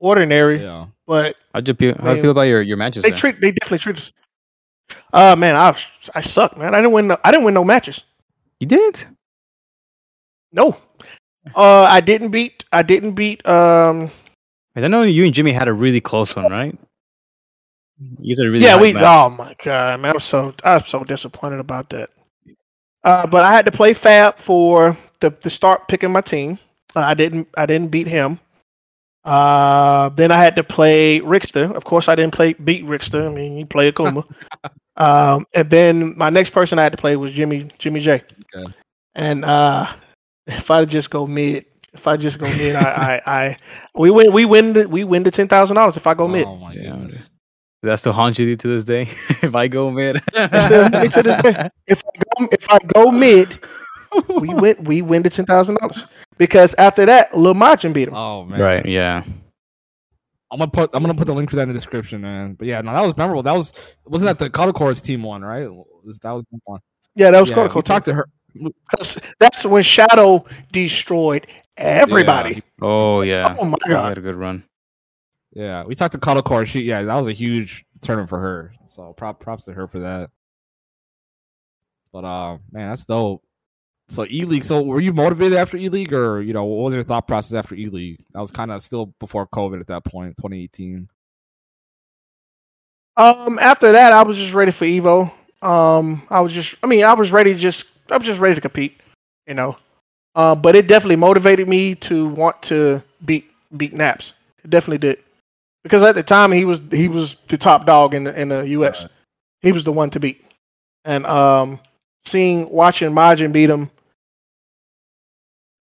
ordinary, Yeah. but How'd you feel, how do Man. you feel about your, your matches? they treat they definitely treat us. Uh man, I I suck, man. I didn't win no, I didn't win no matches. you didn't? No. Uh I didn't beat I didn't beat um I know you and Jimmy had a really close one, right? You guys really yeah, we match. oh my god, man. I'm so I'm so disappointed about that. Uh but I had to play Fab for the to start picking my team. Uh, I didn't I didn't beat him. Uh then I had to play Rickstah. Of course I didn't play beat Rickstah. I mean you play Akuma. um and then my next person I had to play was Jimmy Jimmy J. Okay. And uh if I just go mid if I just go mid, I, I, I we win we win the we win the ten thousand dollars if I go mid. Oh my Yeah. goodness. That still haunt you to this day? if I go mid, Still haunt me to this day. If I go if I go mid, we win we win the ten thousand dollars because after that, Lil Majin beat him. Oh man. right? Yeah. I'm gonna put I'm gonna put the link for that in the description, man. But yeah, no, that was memorable. That was wasn't that the Color Chords team one, right? That was one. Yeah, that was yeah, Code we talked to her. That's when Shadow destroyed everybody. Oh yeah. Oh my He god. had a good run. Yeah, we talked to Color Chords. She yeah, that was a huge tournament for her. So prop props to her for that. But uh, man, that's dope. So E League. So were you motivated after E League, or you know, what was your thought process after E League? That was kind of still before COVID at that point, 2018. Um, after that, I was just ready for Evo. Um, I was just, I mean, I was ready. to Just, I was just ready to compete. You know. Uh, but it definitely motivated me to want to beat beat Naps. It definitely did. Because at the time he was he was the top dog in the in the U.S. Right. He was the one to beat. and um, seeing watching Majin beat him,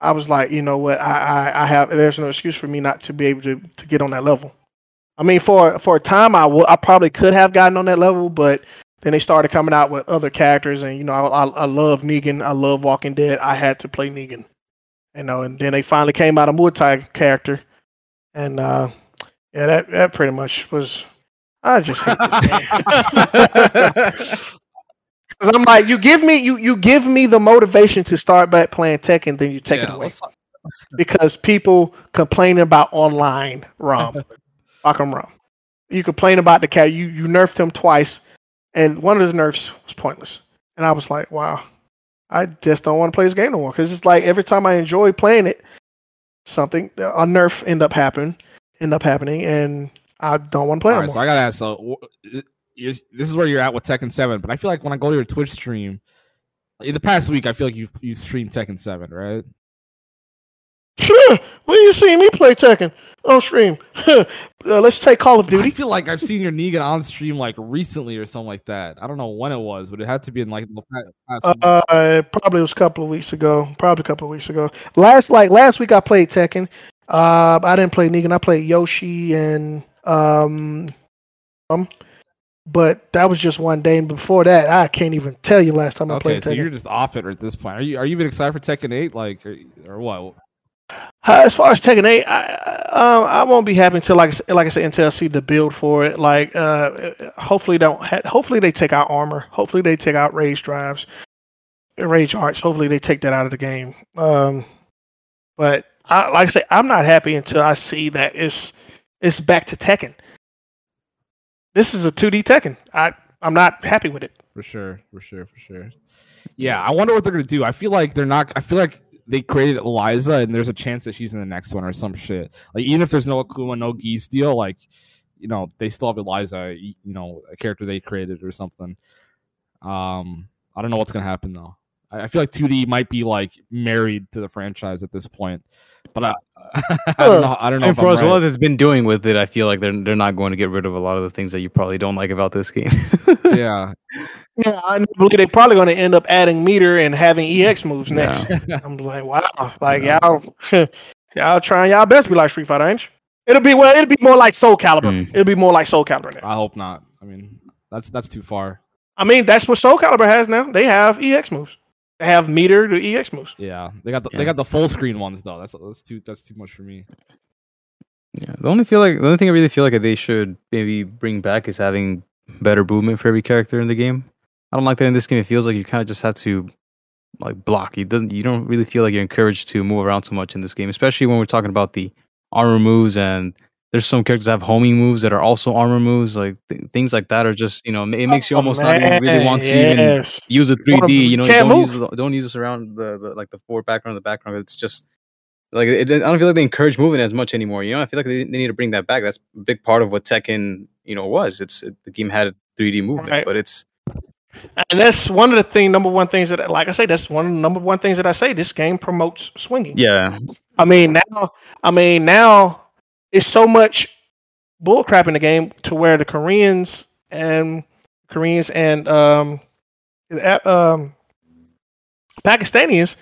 I was like, you know what, I, I, I have there's no excuse for me not to be able to, to get on that level. I mean, for for a time, I, w- I probably could have gotten on that level, but then they started coming out with other characters, and you know, I, I, I love Negan, I love Walking Dead. I had to play Negan, you know, and then they finally came out a Muay Thai character, and uh, yeah, that that pretty much was. I just hate this game. Cause I'm like, you give me you you give me the motivation to start back playing tech, and then you take it away because people complaining about online ROM. Fahkumram. You complain about the cat. You you nerfed him twice, and one of the nerfs was pointless. And I was like, wow, I just don't want to play this game no more because it's like every time I enjoy playing it, something a nerf end up happening, end up happening, and I don't want to play All right, so. I gotta ask. So, this is where you're at with Tekken Seven, but I feel like when I go to your Twitch stream, in the past week, I feel like you you streamed Tekken Seven, right? Sure. When you see me play Tekken on stream, uh, let's take Call of Duty. I feel like I've seen your Negan on stream like recently or something like that. I don't know when it was, but it had to be in like the pa- past. week. Uh, probably was a couple of weeks ago. Probably a couple of weeks ago. Last like last week, I played Tekken. Uh, I didn't play Negan. I played Yoshi and um, um, but that was just one day. And before that, I can't even tell you last time I okay, played so Tekken. you're just off it at this point. Are you are you even excited for Tekken Eight? Like, or, or what? Uh, as far as Tekken 8, I, I, um, I won't be happy until like like I said until I see the build for it. Like, uh, hopefully don't ha- hopefully they take out armor. Hopefully they take out rage drives, rage arts. Hopefully they take that out of the game. Um, but I, like I say, I'm not happy until I see that it's it's back to Tekken. This is a 2D Tekken. I I'm not happy with it. For sure, for sure, for sure. Yeah, I wonder what they're gonna do. I feel like they're not. I feel like they created Eliza, and there's a chance that she's in the next one or some shit. Like even if there's no Akuma, no Geese deal, like you know they still have Eliza. You know, a character they created or something. Um, I don't know what's gonna happen though. I, I feel like 2D might be like married to the franchise at this point, but I, I don't know. I don't know. And if for I'm as well as it's been doing with it, I feel like they're they're not going to get rid of a lot of the things that you probably don't like about this game. yeah, Yeah, I believe they're probably going to end up adding meter and having EX moves next. I'm like, wow, like y'all, y'all trying y'all best to be like Street Fighter, ain't you? It'll be well, it'll be more like Soul Calibur. Mm. It'll be more like Soul Calibur now. I hope not. I mean, that's that's too far. I mean, that's what Soul Calibur has now. They have EX moves. They have meter to EX moves. Yeah, they got the, Yeah. they got the full screen ones though. That's that's too that's too much for me. Yeah, the only feel like the only thing I really feel like they should maybe bring back is having better movement for every character in the game. I don't like that in this game. It feels like you kind of just have to like block. You doesn't you don't really feel like you're encouraged to move around so much in this game, especially when we're talking about the armor moves and there's some characters that have homing moves that are also armor moves. Like th- things like that are just you know it makes you Oh, almost not even really want to even use a 3D. You know, can't don't move. use the- don't use this around the, the like the forward background, the background. It's just like it, I don't feel like they encourage moving as much anymore. You know, I feel like they, they need to bring that back. That's a big part of what Tekken you know was. It's it, the game had 3D movement, Right. but it's And that's one of the thing, number one things that, like I say, that's one of the number one things that I say. This game promotes swinging. yeah, I mean now, I mean now, it's so much bullcrap in the game to where the Koreans and Koreans and um, um, Pakistanians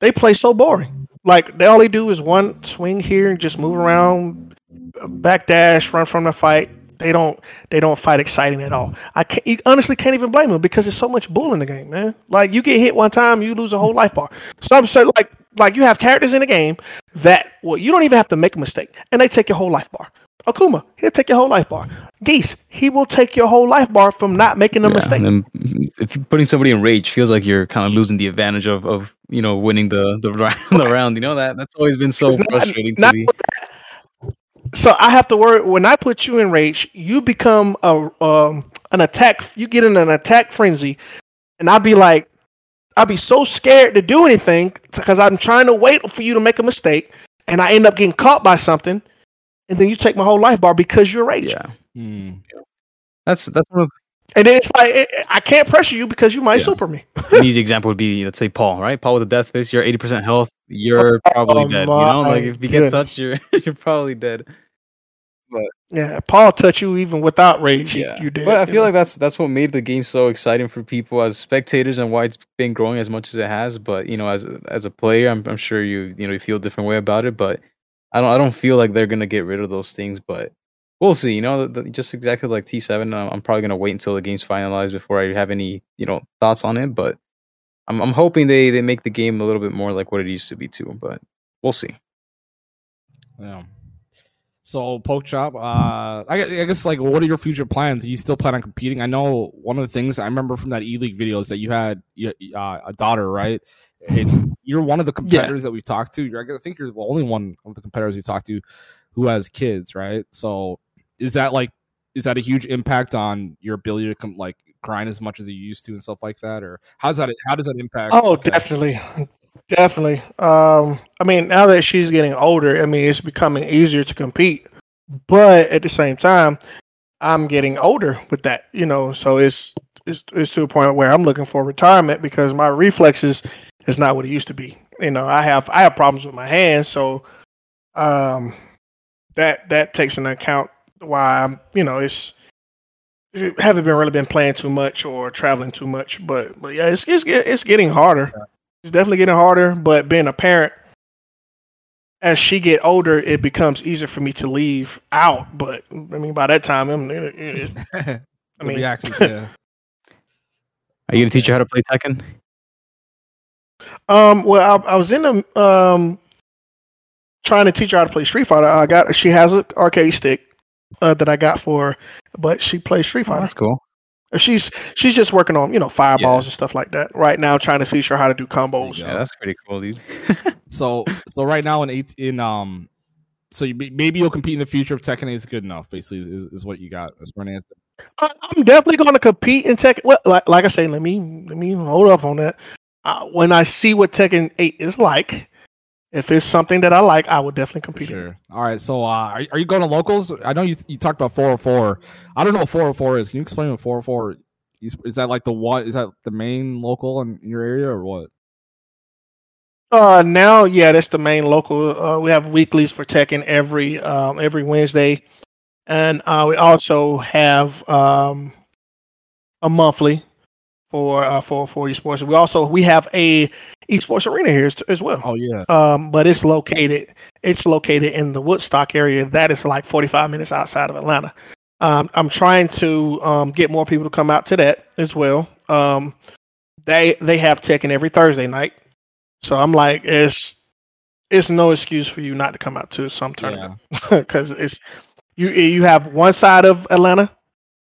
they play so boring. Like they all they do is one swing here and just move around, backdash, run from the fight. They don't they don't fight exciting at all. I can't, you honestly can't even blame them because there's so much bull in the game, man. Like you get hit one time, you lose a whole life bar. Some say like like you have characters in the game that well you don't even have to make a mistake and they take your whole life bar. Akuma, he'll take your whole life bar. Geese, he will take your whole life bar from not making a yeah. mistake. And then if you're putting somebody in rage feels like you're kind of losing the advantage of of you know winning the the round. The round you know that that's always been so It's not- frustrating to not- me. So I have to worry when I put you in rage, you become a um an attack. You get in an attack frenzy, and I'll be like, I'll be so scared to do anything because I'm trying to wait for you to make a mistake, and I end up getting caught by something, and then you take my whole life bar because you're rage. Yeah, Hmm. that's that's one of And then it's like it, I can't pressure you because you might Yeah. super me. an easy example would be let's say Paul, right? Paul with a death fist, you're eighty percent health, you're probably Oh dead. You know, like if you get touched, you're you're probably dead. But Yeah, Paul touched you even without rage. yeah, you did. but I feel know? like that's that's what made the game so exciting for people as spectators and why it's been growing as much as it has. But you know, as a- as a player, I'm I'm sure you you know you feel a different way about it. But I don't I don't feel like they're gonna get rid of those things. But we'll see. You know, the, the- just exactly like T7. I'm, I'm probably gonna wait until the game's finalized before I have any you know thoughts on it. But I'm I'm hoping they they make the game a little bit more like what it used to be too. But we'll see. Yeah. So Pokchop. Uh, I, I guess like, what are your future plans? Do you still plan on competing? I know one of the things I remember from that E League video is that you had uh, a daughter, right? And you're one of the competitors that we've talked to. You're, I think you're the only one of the competitors we've talked to who has kids, right? So is that like, is that a huge impact on your ability to come like grind as much as you used to and stuff like that, or how does that how does that impact? Oh, Okay. definitely, definitely. Um, I mean, now that she's getting older, I mean, it's becoming easier to compete. But at the same time, I'm getting older with that, you know. So it's it's, it's to a point where I'm looking for retirement because my reflexes is not what it used to be. You know, I have I have problems with my hands, so um, that that takes into account why I'm, you know, it's haven't been really been playing too much or traveling too much. But but yeah, it's it's it's getting harder. It's definitely getting harder. But being a parent, as she get older, it becomes easier for me to leave out. But I mean, by that time, I'm, it, it, I mean, reactions, yeah. Are you gonna teach her how to play Tekken? Um, well, I, I was in the um trying to teach her how to play Street Fighter. I got she has an arcade stick uh, that I got for, her, but she plays Street Oh, Fighter. that's cool. She's she's just working on you know fireballs and stuff like that right now, trying to teach her how to do combos. Yeah. Yeah, that's pretty cool, dude. So so right now in eight in um so you, maybe you'll compete in the future if Tekken 8 is good enough. Basically, is, is, is what you got. That's my answer. I- I'm definitely going to compete in Tekken. Well, like, like I say, let me let me hold up on that. Uh, when I see what Tekken Eight is like, if it's something that I like, I will definitely compete. in sure. All right. So uh, are, are you going to locals? I know you you talked about 404. I don't know what 404 is. Can you explain what 404 is? Is that like the what? Is that the main local in, in your area or what? Uh, now, yeah, that's the main local. Uh, we have weeklies for Tekken every um, every Wednesday, and uh, we also have um, a monthly for uh, for for esports. We also we have a esports arena here as, as well. Oh yeah. um, but it's located it's located in the Woodstock area. That is like 45 minutes outside of Atlanta. Um, I'm trying to um, get more people to come out to that as well. Um, they they have Tekken every Thursday night, so I'm like, it's it's no excuse for you not to come out to some tournament because it's you you have one side of Atlanta.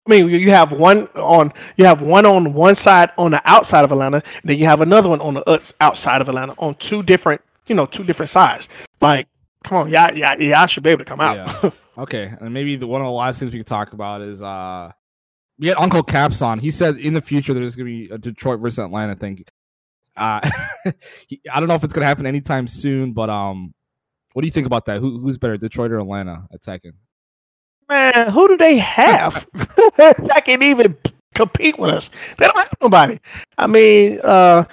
I mean, you you have one on you have one on one side on the outside of Atlanta, and then you have another one on the outside of Atlanta on two different you know two different sides. Like, come on, y'all, y'all, y'all should be able to come out. Yeah. Okay, and maybe the, one of the last things we could talk about is uh, we had Uncle Caps on. He said in the future there's gonna be a Detroit versus Atlanta thing. Uh, I don't know if it's gonna happen anytime soon, but um, what do you think about that? Who, who's better, Detroit or Atlanta at Tekken? Man, who do they have that can even compete with us? They don't have nobody. I mean, uh,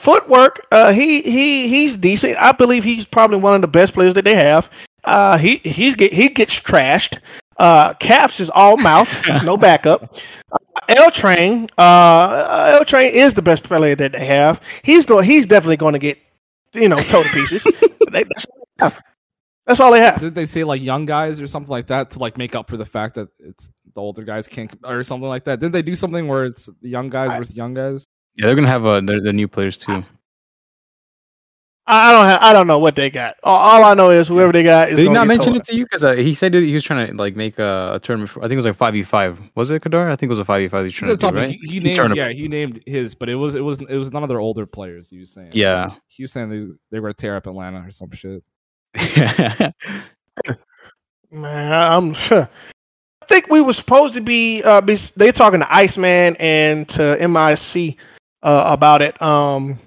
footwork. Uh, he he he's decent. I believe he's probably one of the best players that they have. Uh, he he's get he gets trashed. Uh, Caps is all mouth, no backup. L Train, uh, L Train is the best player that they have. He's going. He's definitely going to get, you know, toe to pieces. They- that's, all they have. That's all they. Did they say like young guys or something like that to like make up for the fact that it's the older guys can't or something like that? Didn't they do something where it's the young guys I- versus young guys? Yeah, they're gonna have uh, their, their new players too. I I don't have, I don't know what they got. All, all I know is whoever they got is. Did he not get mention told. it to you? Because uh, he said he was trying to like make a, a tournament. For, I think it was like five v five. Was it Kadar? I think it was a five v five. He trying to do, right? He, he named tournament. yeah, he named his, but it was it was it was none of their older players. He was saying Yeah. he was saying they, they were gonna tear up Atlanta or some shit. Man, I'm. I think we were supposed to be. Uh, be they talking to Iceman and to MIC uh, about it. Um,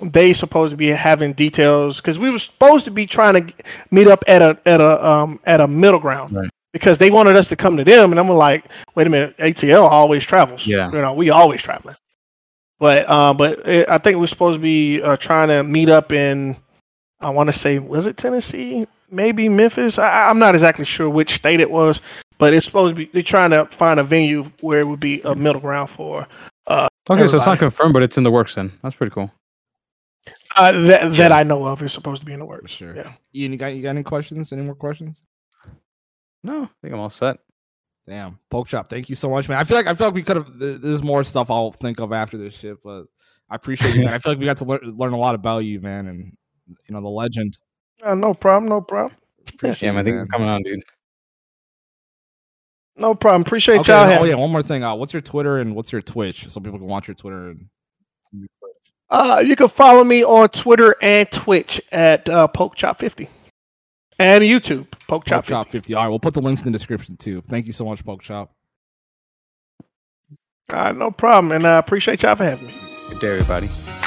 they supposed to be having details because we were supposed to be trying to meet up at a at a um at a middle ground Right. because they wanted us to come to them, and I'm like, wait a minute, ATL always travels. Yeah. you know, we always traveling. But uh, but it, I think we're supposed to be uh, trying to meet up in. I want to say, was it Tennessee? maybe Memphis. I, I'm not exactly sure which state it was, but it's supposed to be. They're trying to find a venue where it would be a middle ground for uh, Okay, so it's not confirmed, but it's in the works. Then that's pretty cool. uh, that that Yeah. I know of. is supposed to be in the For works. sure. Yeah. Ian, you got you got any questions? Any more questions? No, I think I'm all set. Damn, Pokchop. Thank you so much, man. I feel like I feel like we could have. There's more stuff I'll think of after this shit, but I appreciate you, man. I feel like we got to learn, learn a lot about you, man, and you know the legend. Uh, no problem. No problem. Appreciate Yeah, man, you, thank you for coming on, dude. No problem. Appreciate Okay, y'all. oh yeah, one more thing. Uh, what's your Twitter and what's your Twitch, so people can watch your Twitter and. Uh, you can follow me on Twitter and Twitch at uh, Pokchop50 and YouTube Poke Pokchop50. Chop 50. All right, we'll put the links in the description too. Thank you so much, Pokchop. Uh, no problem, and I appreciate y'all for having me. Good day, everybody.